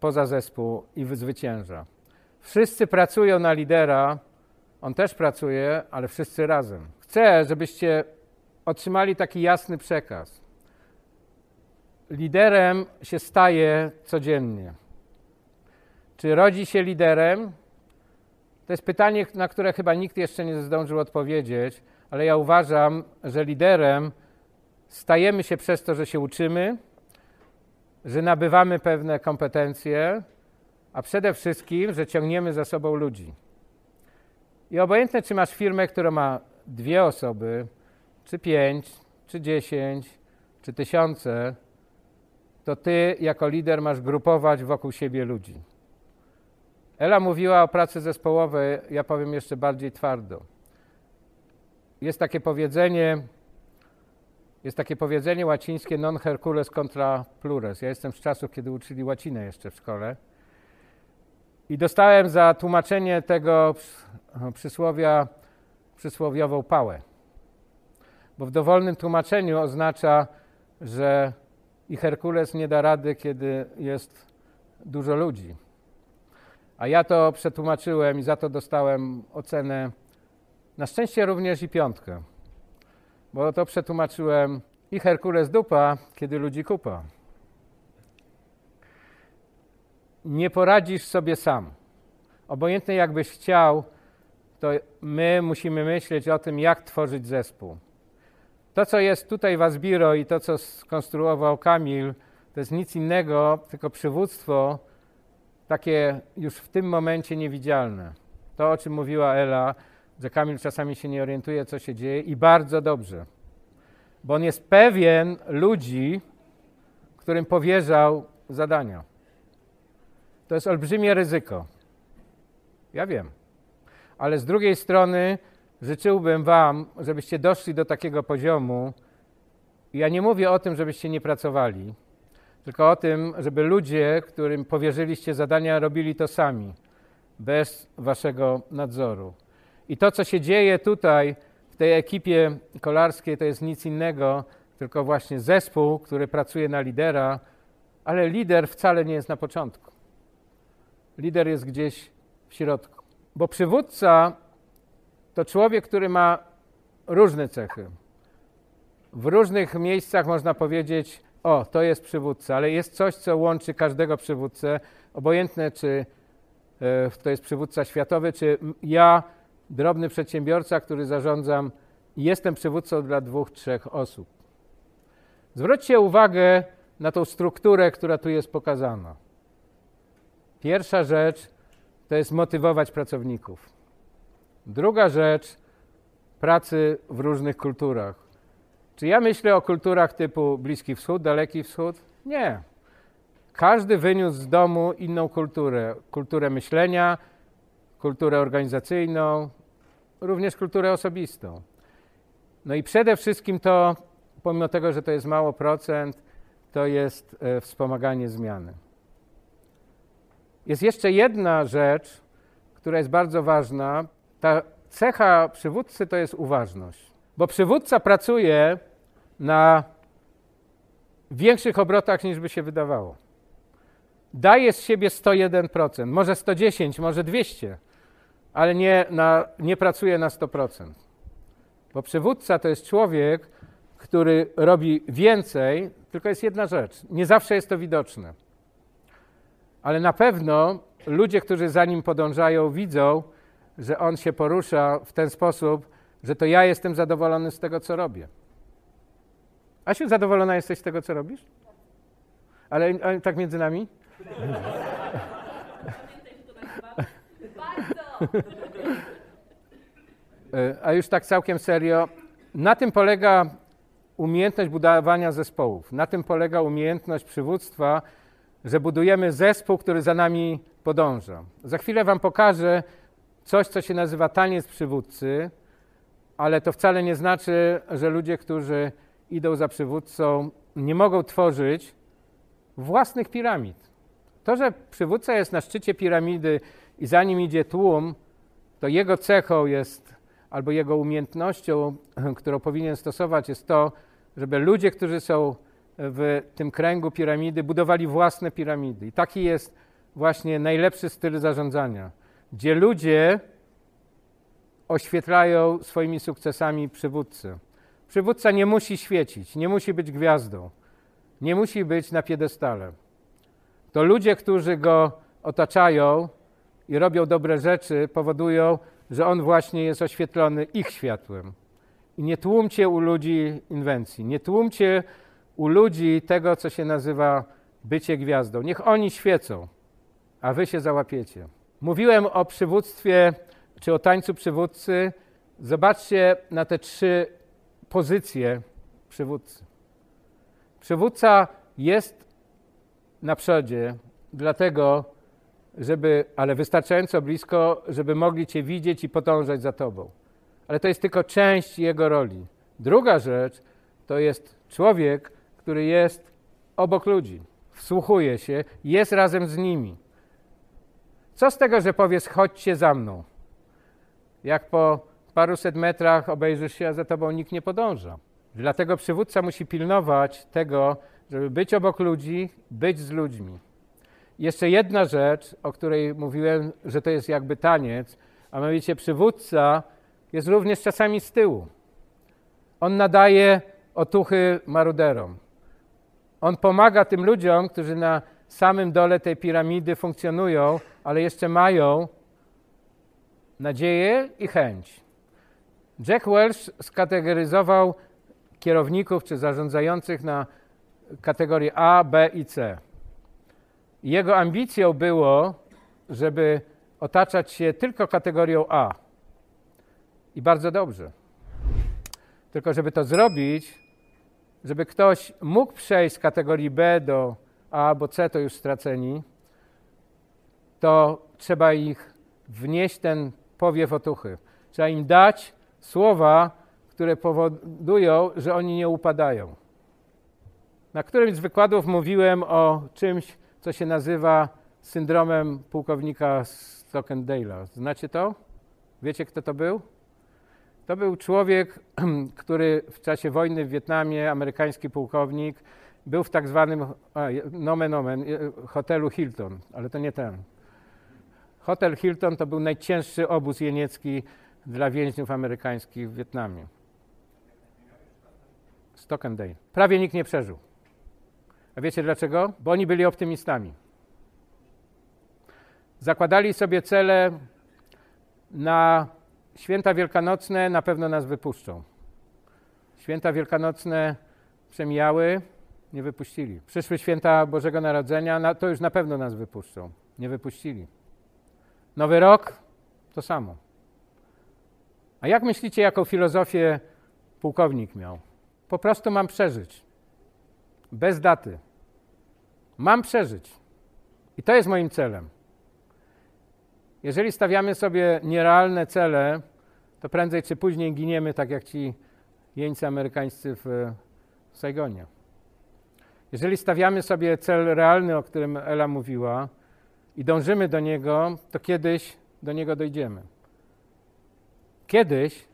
poza zespół i zwycięża. Wszyscy pracują na lidera, on też pracuje, ale wszyscy razem. Chcę, żebyście otrzymali taki jasny przekaz. Liderem się staje codziennie. Czy rodzi się liderem? To jest pytanie, na które chyba nikt jeszcze nie zdążył odpowiedzieć, ale ja uważam, że liderem stajemy się przez to, że się uczymy, że nabywamy pewne kompetencje, a przede wszystkim, że ciągniemy za sobą ludzi. I obojętne, czy masz firmę, która ma dwie osoby, czy pięć, czy dziesięć, czy tysiące, to ty jako lider masz grupować wokół siebie ludzi. Ela mówiła o pracy zespołowej, ja powiem jeszcze bardziej twardo. Jest takie powiedzenie, jest takie powiedzenie łacińskie non Hercules contra plures. Ja jestem z czasów, kiedy uczyli łacinę jeszcze w szkole. I dostałem za tłumaczenie tego przysłowia przysłowiową pałę. Bo w dowolnym tłumaczeniu oznacza, że i Herkules nie da rady, kiedy jest dużo ludzi. A ja to przetłumaczyłem i za to dostałem ocenę, na szczęście również i piątkę. Bo to przetłumaczyłem i Herkules dupa, kiedy ludzi kupa. Nie poradzisz sobie sam. Obojętnie jakbyś chciał, to my musimy myśleć o tym, jak tworzyć zespół. To, co jest tutaj w Asbiro i to, co skonstruował Kamil, to jest nic innego, tylko przywództwo takie już w tym momencie niewidzialne. To, o czym mówiła Ela, że Kamil czasami się nie orientuje, co się dzieje i bardzo dobrze, bo on jest pewien ludzi, którym powierzał zadania. To jest olbrzymie ryzyko. Ja wiem. Ale z drugiej strony życzyłbym Wam, żebyście doszli do takiego poziomu. Ja nie mówię o tym, żebyście nie pracowali, tylko o tym, żeby ludzie, którym powierzyliście zadania, robili to sami, bez Waszego nadzoru. I to, co się dzieje tutaj w tej ekipie kolarskiej, to jest nic innego, tylko właśnie zespół, który pracuje na lidera, ale lider wcale nie jest na początku. Lider jest gdzieś w środku. Bo przywódca to człowiek, który ma różne cechy. W różnych miejscach można powiedzieć, o, to jest przywódca, ale jest coś, co łączy każdego przywódcę, obojętne czy e, to jest przywódca światowy, czy ja, drobny przedsiębiorca, który zarządzam, jestem przywódcą dla dwóch, trzech osób. Zwróćcie uwagę na tą strukturę, która tu jest pokazana. Pierwsza rzecz to jest motywować pracowników. Druga rzecz pracy w różnych kulturach. Czy ja myślę o kulturach typu Bliski Wschód, Daleki Wschód? Nie. Każdy wyniósł z domu inną kulturę. Kulturę myślenia, kulturę organizacyjną, również kulturę osobistą. No i przede wszystkim to, pomimo tego, że to jest mało procent, to jest e, wspomaganie zmiany. Jest jeszcze jedna rzecz, która jest bardzo ważna. Ta cecha przywódcy to jest uważność. Bo przywódca pracuje na większych obrotach niż by się wydawało. Daje z siebie 101%, może 110, może 200, ale nie, na, nie pracuje na 100%. Bo przywódca to jest człowiek, który robi więcej, tylko jest jedna rzecz. Nie zawsze jest to widoczne. Ale na pewno ludzie, którzy za nim podążają, widzą, że on się porusza w ten sposób, że to ja jestem zadowolony z tego, co robię. Asiu, zadowolona jesteś z tego, co robisz? Ale, ale tak między nami? E, a już tak całkiem serio, na tym polega umiejętność budowania zespołów. Na tym polega umiejętność przywództwa, że budujemy zespół, który za nami podąża. Za chwilę Wam pokażę coś, co się nazywa taniec przywódcy, ale to wcale nie znaczy, że ludzie, którzy idą za przywódcą, nie mogą tworzyć własnych piramid. To, że przywódca jest na szczycie piramidy i za nim idzie tłum, to jego cechą jest, albo jego umiejętnością, którą powinien stosować, jest to, żeby ludzie, którzy są w tym kręgu piramidy, budowali własne piramidy. I taki jest właśnie najlepszy styl zarządzania, gdzie ludzie oświetlają swoimi sukcesami przywódcę. Przywódca nie musi świecić, nie musi być gwiazdą, nie musi być na piedestale. To ludzie, którzy go otaczają i robią dobre rzeczy, powodują, że on właśnie jest oświetlony ich światłem. I nie tłumcie u ludzi inwencji, nie tłumcie u ludzi tego, co się nazywa bycie gwiazdą. Niech oni świecą, a wy się załapiecie. Mówiłem o przywództwie, czy o tańcu przywódcy. Zobaczcie na te trzy pozycję przywódcy. Przywódca jest na przodzie, dlatego, żeby, ale wystarczająco blisko, żeby mogli Cię widzieć i podążać za Tobą. Ale to jest tylko część jego roli. Druga rzecz to jest człowiek, który jest obok ludzi, wsłuchuje się, jest razem z nimi. Co z tego, że powiesz, chodźcie za mną? Jak po paruset metrach obejrzysz się, a za tobą nikt nie podąża. Dlatego przywódca musi pilnować tego, żeby być obok ludzi, być z ludźmi. Jeszcze jedna rzecz, o której mówiłem, że to jest jakby taniec, a mianowicie przywódca jest również czasami z tyłu. On nadaje otuchy maruderom. On pomaga tym ludziom, którzy na samym dole tej piramidy funkcjonują, ale jeszcze mają nadzieję i chęć. Jack Welch skategoryzował kierowników czy zarządzających na kategorie A, B i C. Jego ambicją było, żeby otaczać się tylko kategorią A. I bardzo dobrze. Tylko, żeby to zrobić, żeby ktoś mógł przejść z kategorii B do A, bo C to już straceni, to trzeba ich wnieść ten powiew otuchy. Trzeba im dać słowa, które powodują, że oni nie upadają. Na którymś z wykładów mówiłem o czymś, co się nazywa syndromem pułkownika Stockendale'a. Znacie to? Wiecie, kto to był? To był człowiek, <clears throat> który w czasie wojny w Wietnamie, amerykański pułkownik, był w tak zwanym, nomen omen, hotelu Hilton, ale to nie ten. Hotel Hilton to był najcięższy obóz jeniecki dla więźniów amerykańskich w Wietnamie. Stock and Day. Prawie nikt nie przeżył. A wiecie dlaczego? Bo oni byli optymistami. Zakładali sobie cele na święta wielkanocne, na pewno nas wypuszczą. Święta wielkanocne przemijały, nie wypuścili. Przyszły święta Bożego Narodzenia, to już na pewno nas wypuszczą. Nie wypuścili. Nowy rok to samo. A jak myślicie, jaką filozofię pułkownik miał? Po prostu mam przeżyć. Bez daty. Mam przeżyć. I to jest moim celem. Jeżeli stawiamy sobie nierealne cele, to prędzej czy później giniemy, tak jak ci jeńcy amerykańscy w Saigonie. Jeżeli stawiamy sobie cel realny, o którym Ela mówiła, i dążymy do niego, to kiedyś do niego dojdziemy. Kiedyś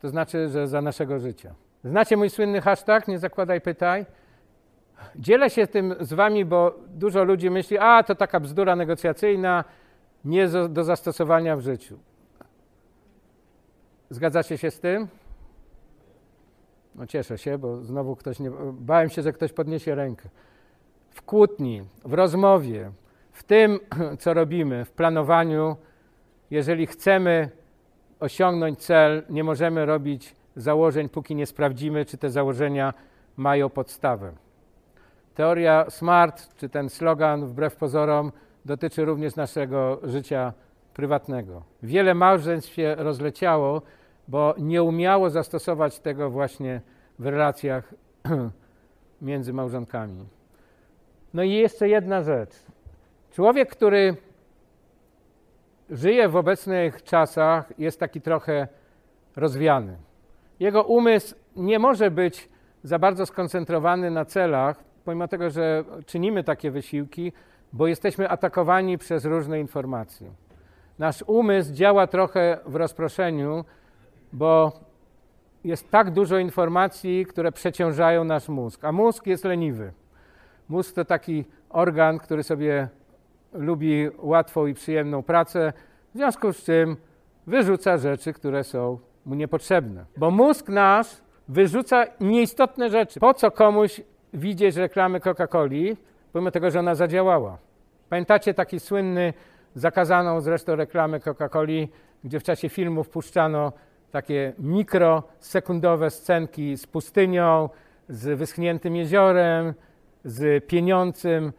to znaczy, że za naszego życia. Znacie mój słynny hashtag, nie zakładaj pytaj. Dzielę się tym z wami, bo dużo ludzi myśli, a to taka bzdura negocjacyjna, nie do zastosowania w życiu. Zgadzacie się z tym? No cieszę się, bo znowu ktoś nie. Bałem się, że ktoś podniesie rękę. W kłótni, w rozmowie, w tym, <clears throat> co robimy, w planowaniu, jeżeli chcemy osiągnąć cel, nie możemy robić założeń, póki nie sprawdzimy, czy te założenia mają podstawę. Teoria SMART, czy ten slogan, wbrew pozorom, dotyczy również naszego życia prywatnego. Wiele małżeństw się rozleciało, bo nie umiało zastosować tego właśnie w relacjach <clears throat> między małżonkami. No i jeszcze jedna rzecz. Człowiek, który żyje w obecnych czasach, jest taki trochę rozwiany. Jego umysł nie może być za bardzo skoncentrowany na celach, pomimo tego, że czynimy takie wysiłki, bo jesteśmy atakowani przez różne informacje. Nasz umysł działa trochę w rozproszeniu, bo jest tak dużo informacji, które przeciążają nasz mózg, a mózg jest leniwy. Mózg to taki organ, który sobie lubi łatwą i przyjemną pracę, w związku z czym wyrzuca rzeczy, które są mu niepotrzebne. Bo mózg nasz wyrzuca nieistotne rzeczy. Po co komuś widzieć reklamy Coca-Coli, pomimo tego, że ona zadziałała? Pamiętacie taki słynny, zakazaną zresztą reklamę Coca-Coli, gdzie w czasie filmu wpuszczano takie mikrosekundowe scenki z pustynią, z wyschniętym jeziorem, z pieniącym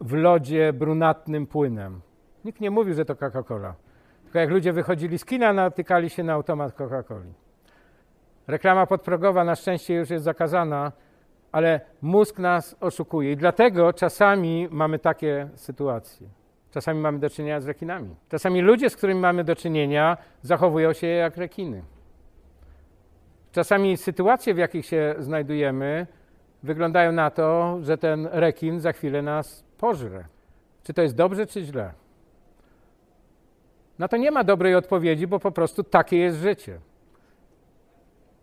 w lodzie brunatnym płynem. Nikt nie mówił, że to Coca-Cola. Tylko jak ludzie wychodzili z kina, natykali się na automat Coca-Coli. Reklama podprogowa na szczęście już jest zakazana, ale mózg nas oszukuje i dlatego czasami mamy takie sytuacje. Czasami mamy do czynienia z rekinami. Czasami ludzie, z którymi mamy do czynienia, zachowują się jak rekiny. Czasami sytuacje, w jakich się znajdujemy, wyglądają na to, że ten rekin za chwilę nas pożre. Czy to jest dobrze, czy źle? Na to nie ma dobrej odpowiedzi, bo po prostu takie jest życie.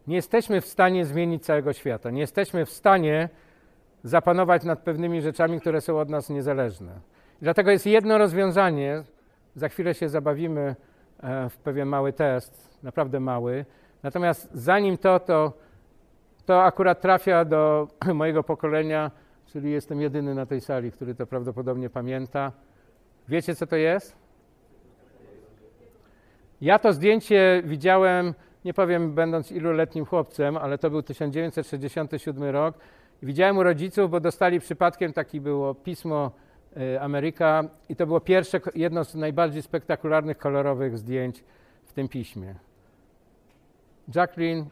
Nie jesteśmy w stanie zmienić całego świata. Nie jesteśmy w stanie zapanować nad pewnymi rzeczami, które są od nas niezależne. Dlatego jest jedno rozwiązanie. Za chwilę się zabawimy e, w pewien mały test, naprawdę mały. Natomiast zanim to, to, to akurat trafia do <clears throat> mojego pokolenia, czyli jestem jedyny na tej sali, który to prawdopodobnie pamięta. Wiecie, co to jest? Ja to zdjęcie widziałem, nie powiem będąc iluletnim chłopcem, ale to był 1967 rok. Widziałem u rodziców, bo dostali przypadkiem, takie było pismo Y, Ameryka i to było pierwsze, jedno z najbardziej spektakularnych, kolorowych zdjęć w tym piśmie. Jacqueline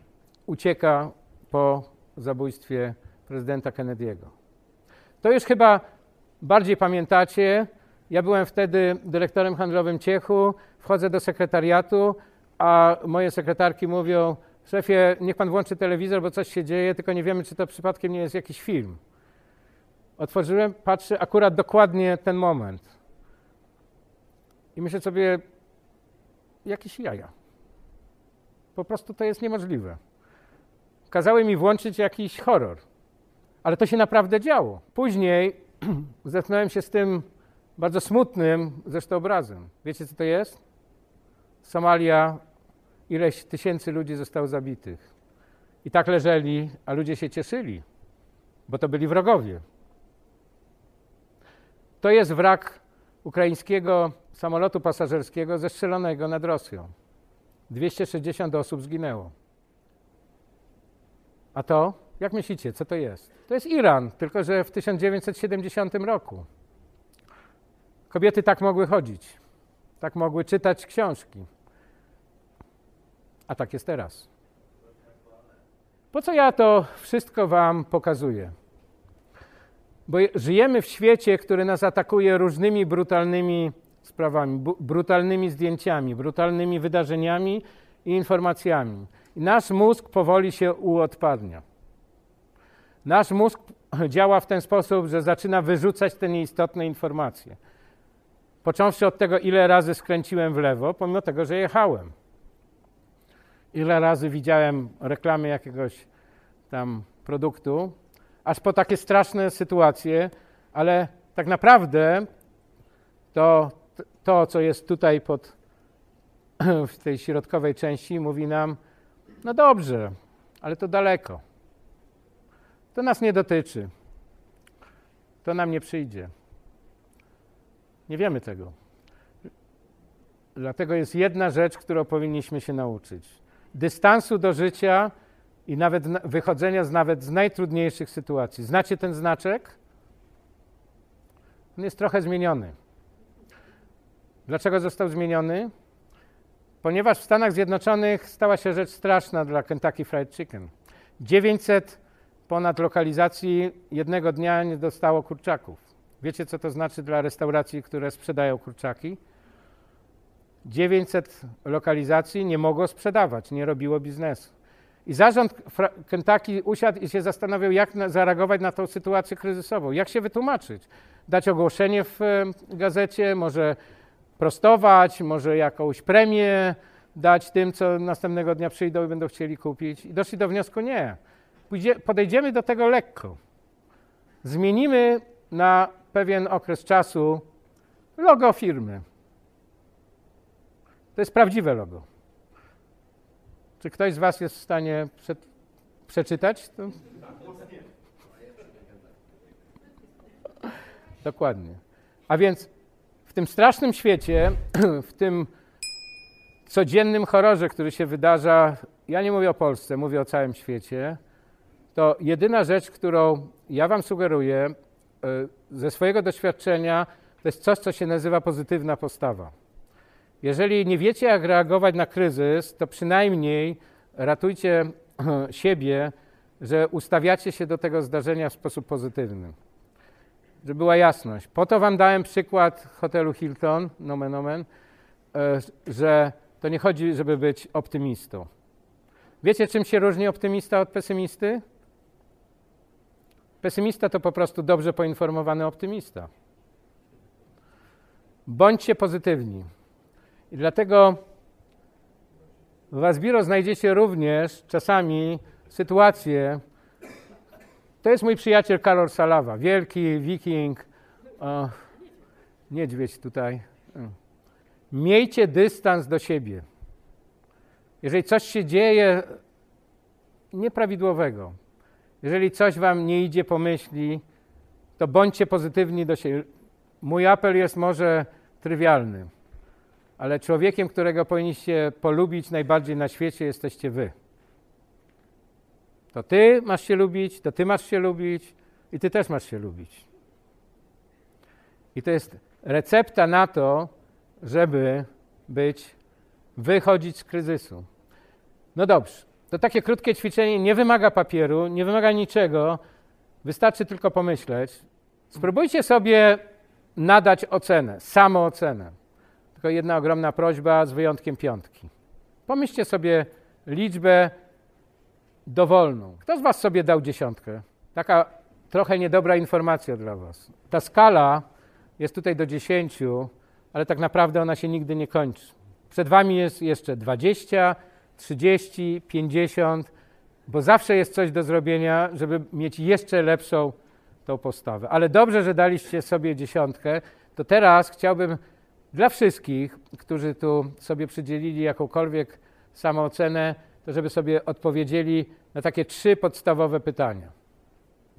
ucieka po zabójstwie prezydenta Kennedy'ego. To już chyba bardziej pamiętacie. Ja byłem wtedy dyrektorem handlowym Ciechu, wchodzę do sekretariatu, a moje sekretarki mówią, szefie, niech pan włączy telewizor, bo coś się dzieje, tylko nie wiemy, czy to przypadkiem nie jest jakiś film. Otworzyłem, patrzę, akurat dokładnie ten moment. I myślę sobie, jakieś jaja. Po prostu to jest niemożliwe. Kazały mi włączyć jakiś horror. Ale to się naprawdę działo. Później <clears throat> zetknąłem się z tym bardzo smutnym zresztą obrazem. Wiecie, co to jest? Somalia, ileś tysięcy ludzi zostało zabitych. I tak leżeli, a ludzie się cieszyli, bo to byli wrogowie. To jest wrak ukraińskiego samolotu pasażerskiego zestrzelonego nad Rosją. 260 osób zginęło. A to, jak myślicie, co to jest? To jest Iran, tylko że w 1970 roku. Kobiety tak mogły chodzić, tak mogły czytać książki. A tak jest teraz. Po co ja to wszystko Wam pokazuję? Bo żyjemy w świecie, który nas atakuje różnymi brutalnymi sprawami, brutalnymi zdjęciami, brutalnymi wydarzeniami i informacjami. I nasz mózg powoli się uodpadnia. Nasz mózg działa w ten sposób, że zaczyna wyrzucać te nieistotne informacje. Począwszy od tego, ile razy skręciłem w lewo, pomimo tego, że jechałem. Ile razy widziałem reklamy jakiegoś tam produktu, aż po takie straszne sytuacje, ale tak naprawdę to, to co jest tutaj pod, <clears throat> w tej środkowej części, mówi nam, no dobrze, ale to daleko. To nas nie dotyczy. To nam nie przyjdzie. Nie wiemy tego. Dlatego jest jedna rzecz, którą powinniśmy się nauczyć. Dystansu do życia i nawet wychodzenia z nawet z najtrudniejszych sytuacji. Znacie ten znaczek? On jest trochę zmieniony. Dlaczego został zmieniony? Ponieważ w Stanach Zjednoczonych stała się rzecz straszna dla Kentucky Fried Chicken. 900 ponad lokalizacji jednego dnia nie dostało kurczaków. Wiecie, co to znaczy dla restauracji, które sprzedają kurczaki? 900 lokalizacji nie mogło sprzedawać, nie robiło biznesu. I zarząd Kentucky usiadł i się zastanawiał, jak zareagować na tą sytuację kryzysową, jak się wytłumaczyć. Dać ogłoszenie w gazecie, może prostować, może jakąś premię dać tym, co następnego dnia przyjdą i będą chcieli kupić. I doszli do wniosku, nie. podejdziemy do tego lekko. Zmienimy na pewien okres czasu logo firmy. To jest prawdziwe logo. Czy ktoś z Was jest w stanie przeczytać? To? Dokładnie. A więc w tym strasznym świecie, <clears throat> w tym codziennym horrorze, który się wydarza, ja nie mówię o Polsce, mówię o całym świecie, to jedyna rzecz, którą ja Wam sugeruję e, ze swojego doświadczenia, to jest coś, co się nazywa pozytywna postawa. Jeżeli nie wiecie, jak reagować na kryzys, to przynajmniej ratujcie <clears throat> siebie, że ustawiacie się do tego zdarzenia w sposób pozytywny. Żeby była jasność. Po to wam dałem przykład hotelu Hilton, nomen omen, e, że to nie chodzi, żeby być optymistą. Wiecie, czym się różni optymista od pesymisty? Pesymista to po prostu dobrze poinformowany optymista. Bądźcie pozytywni. I dlatego w Wasbiro znajdziecie również czasami sytuacje. To jest mój przyjaciel Karol Salawa, wielki wiking, o, niedźwiedź tutaj. Miejcie dystans do siebie. Jeżeli coś się dzieje nieprawidłowego, jeżeli coś wam nie idzie po myśli, to bądźcie pozytywni do siebie. Mój apel jest może trywialny ale człowiekiem, którego powinniście polubić najbardziej na świecie, jesteście wy. To ty masz się lubić, to ty masz się lubić i ty też masz się lubić. I to jest recepta na to, żeby być, wychodzić z kryzysu. No dobrze, to takie krótkie ćwiczenie nie wymaga papieru, nie wymaga niczego, wystarczy tylko pomyśleć. Spróbujcie sobie nadać ocenę, samoocenę. Tylko jedna ogromna prośba z wyjątkiem piątki. Pomyślcie sobie liczbę dowolną. Kto z Was sobie dał dziesiątkę? Taka trochę niedobra informacja dla Was. Ta skala jest tutaj do dziesięciu, ale tak naprawdę ona się nigdy nie kończy. Przed Wami jest jeszcze 20, 30, 50, bo zawsze jest coś do zrobienia, żeby mieć jeszcze lepszą tą postawę. Ale dobrze, że daliście sobie dziesiątkę, to teraz chciałbym dla wszystkich, którzy tu sobie przydzielili jakąkolwiek samoocenę, to żeby sobie odpowiedzieli na takie trzy podstawowe pytania.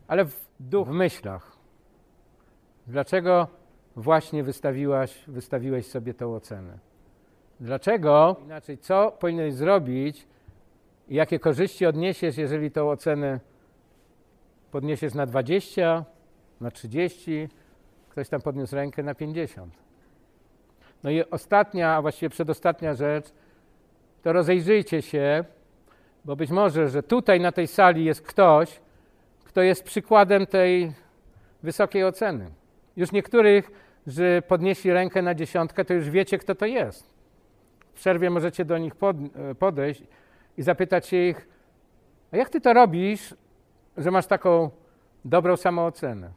Ale w, duch, w myślach. Dlaczego właśnie wystawiłaś, wystawiłeś sobie tę ocenę? Dlaczego? Inaczej, co powinieneś zrobić i jakie korzyści odniesiesz, jeżeli tę ocenę podniesiesz na 20, na 30, ktoś tam podniósł rękę na 50. No i ostatnia, a właściwie przedostatnia rzecz, to rozejrzyjcie się, bo być może, że tutaj na tej sali jest ktoś, kto jest przykładem tej wysokiej oceny. Już niektórych, że podnieśli rękę na dziesiątkę, to już wiecie, kto to jest. W przerwie możecie do nich podejść i zapytać się ich, a jak ty to robisz, że masz taką dobrą samoocenę?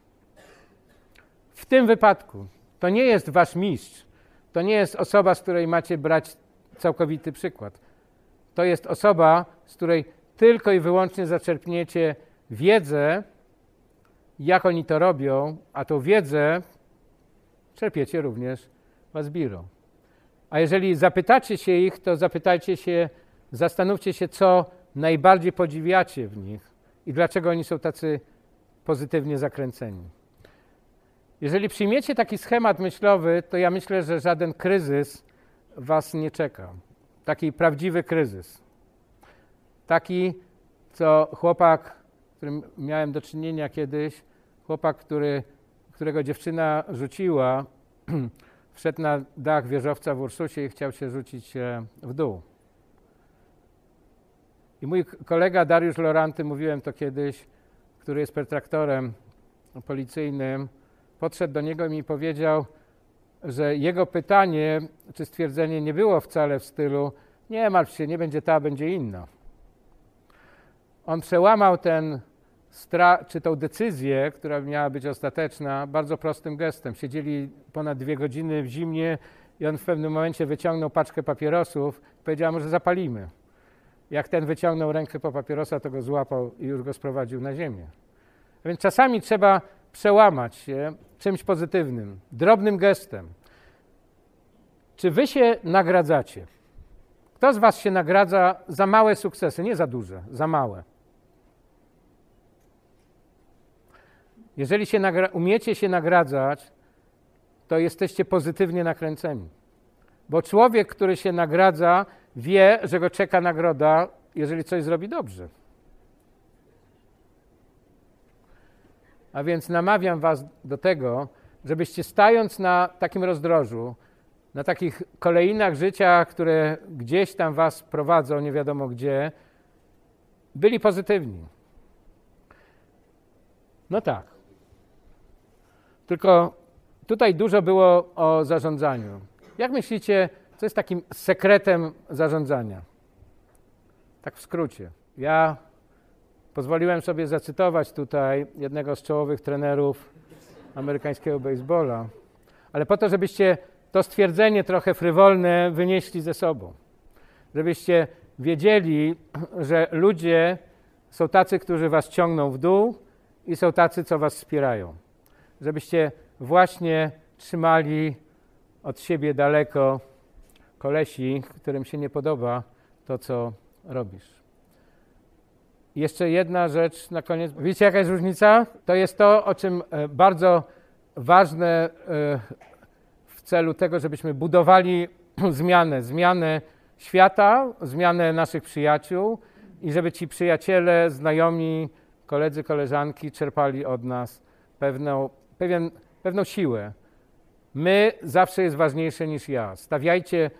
W tym wypadku to nie jest wasz mistrz, to nie jest osoba, z której macie brać całkowity przykład. To jest osoba, z której tylko i wyłącznie zaczerpniecie wiedzę, jak oni to robią, a tą wiedzę czerpiecie również was birą. A jeżeli zapytacie się ich, to zapytajcie się, zastanówcie się, co najbardziej podziwiacie w nich i dlaczego oni są tacy pozytywnie zakręceni. Jeżeli przyjmiecie taki schemat myślowy, to ja myślę, że żaden kryzys was nie czeka. Taki prawdziwy kryzys. Taki, co chłopak, z którym miałem do czynienia kiedyś, chłopak, który, którego dziewczyna rzuciła, <clears throat> wszedł na dach wieżowca w Ursusie i chciał się rzucić w dół. I mój kolega Dariusz Loranty, mówiłem to kiedyś, który jest pertraktorem policyjnym, podszedł do niego i mi powiedział, że jego pytanie czy stwierdzenie nie było wcale w stylu nie martw się, nie będzie ta, będzie inna. On przełamał ten czy tą decyzję, która miała być ostateczna, bardzo prostym gestem. Siedzieli ponad dwie godziny w zimnie i on w pewnym momencie wyciągnął paczkę papierosów i powiedział, może zapalimy. Jak ten wyciągnął rękę po papierosa, to go złapał i już go sprowadził na ziemię. A więc czasami trzeba przełamać się czymś pozytywnym, drobnym gestem. Czy wy się nagradzacie? Kto z was się nagradza za małe sukcesy, nie za duże, za małe? Jeżeli się umiecie się nagradzać, to jesteście pozytywnie nakręceni. Bo człowiek, który się nagradza, wie, że go czeka nagroda, jeżeli coś zrobi dobrze. A więc namawiam Was do tego, żebyście stając na takim rozdrożu, na takich kolejnach życia, które gdzieś tam Was prowadzą, nie wiadomo gdzie, byli pozytywni. No tak. Tylko tutaj dużo było o zarządzaniu. Jak myślicie, co jest takim sekretem zarządzania? Tak w skrócie. Ja pozwoliłem sobie zacytować tutaj jednego z czołowych trenerów amerykańskiego baseballa, ale po to, żebyście to stwierdzenie trochę frywolne wynieśli ze sobą. Żebyście wiedzieli, że ludzie są tacy, którzy was ciągną w dół i są tacy, co was wspierają. Żebyście właśnie trzymali od siebie daleko kolesi, którym się nie podoba to, co robisz. Jeszcze jedna rzecz na koniec. Wiecie, jaka jest różnica? To jest to, o czym e, bardzo ważne e, w celu tego, żebyśmy budowali <clears throat> zmianę, zmianę świata, zmianę naszych przyjaciół i żeby ci przyjaciele, znajomi, koledzy, koleżanki czerpali od nas pewną, pewien, pewną siłę. My zawsze jest ważniejsze niż ja. Stawiajcie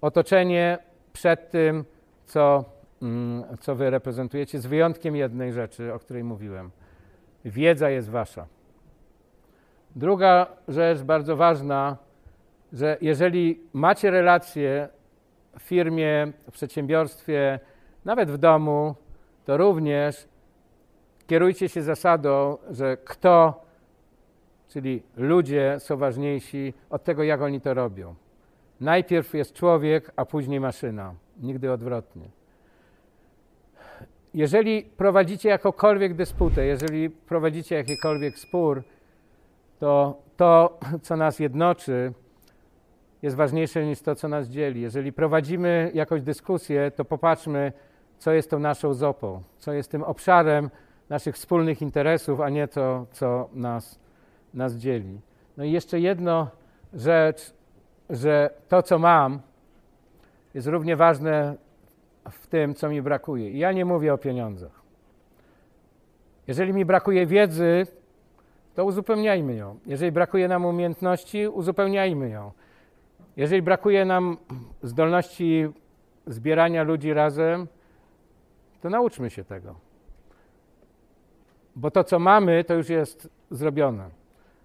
otoczenie przed tym, co, co wy reprezentujecie, z wyjątkiem jednej rzeczy, o której mówiłem. Wiedza jest wasza. Druga rzecz bardzo ważna, że jeżeli macie relacje w firmie, w przedsiębiorstwie, nawet w domu, to również kierujcie się zasadą, że kto, czyli ludzie są ważniejsi od tego, jak oni to robią. Najpierw jest człowiek, a później maszyna. Nigdy odwrotnie. Jeżeli prowadzicie jakąkolwiek dysputę, jeżeli prowadzicie jakikolwiek spór, to to, co nas jednoczy, jest ważniejsze niż to, co nas dzieli. Jeżeli prowadzimy jakąś dyskusję, to popatrzmy, co jest tą naszą zopą, co jest tym obszarem naszych wspólnych interesów, a nie to, co nas, nas dzieli. No i jeszcze jedno rzecz, że to, co mam, jest równie ważne w tym, co mi brakuje. Ja nie mówię o pieniądzach. Jeżeli mi brakuje wiedzy, to uzupełniajmy ją. Jeżeli brakuje nam umiejętności, uzupełniajmy ją. Jeżeli brakuje nam zdolności zbierania ludzi razem, to nauczmy się tego. Bo to, co mamy, to już jest zrobione.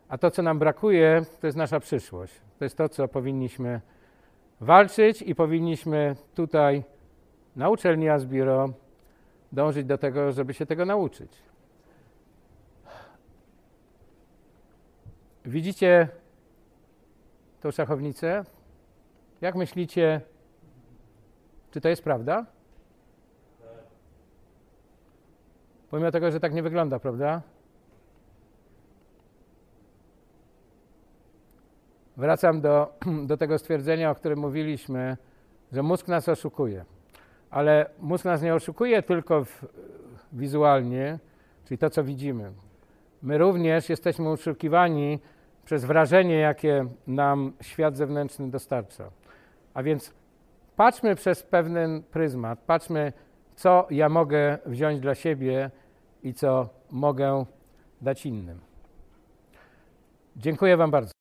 A to, co nam brakuje, to jest nasza przyszłość. To jest to, co powinniśmy walczyć i powinniśmy tutaj na uczelni Asbiro dążyć do tego, żeby się tego nauczyć. Widzicie tą szachownicę? Jak myślicie, czy to jest prawda? Pomimo tego, że tak nie wygląda, prawda? Wracam do, <clears throat> do tego stwierdzenia, o którym mówiliśmy, że mózg nas oszukuje. Ale mózg nas nie oszukuje tylko w, wizualnie, czyli to, co widzimy. My również jesteśmy oszukiwani przez wrażenie, jakie nam świat zewnętrzny dostarcza. A więc patrzmy przez pewien pryzmat, patrzmy, co ja mogę wziąć dla siebie i co mogę dać innym. Dziękuję Wam bardzo.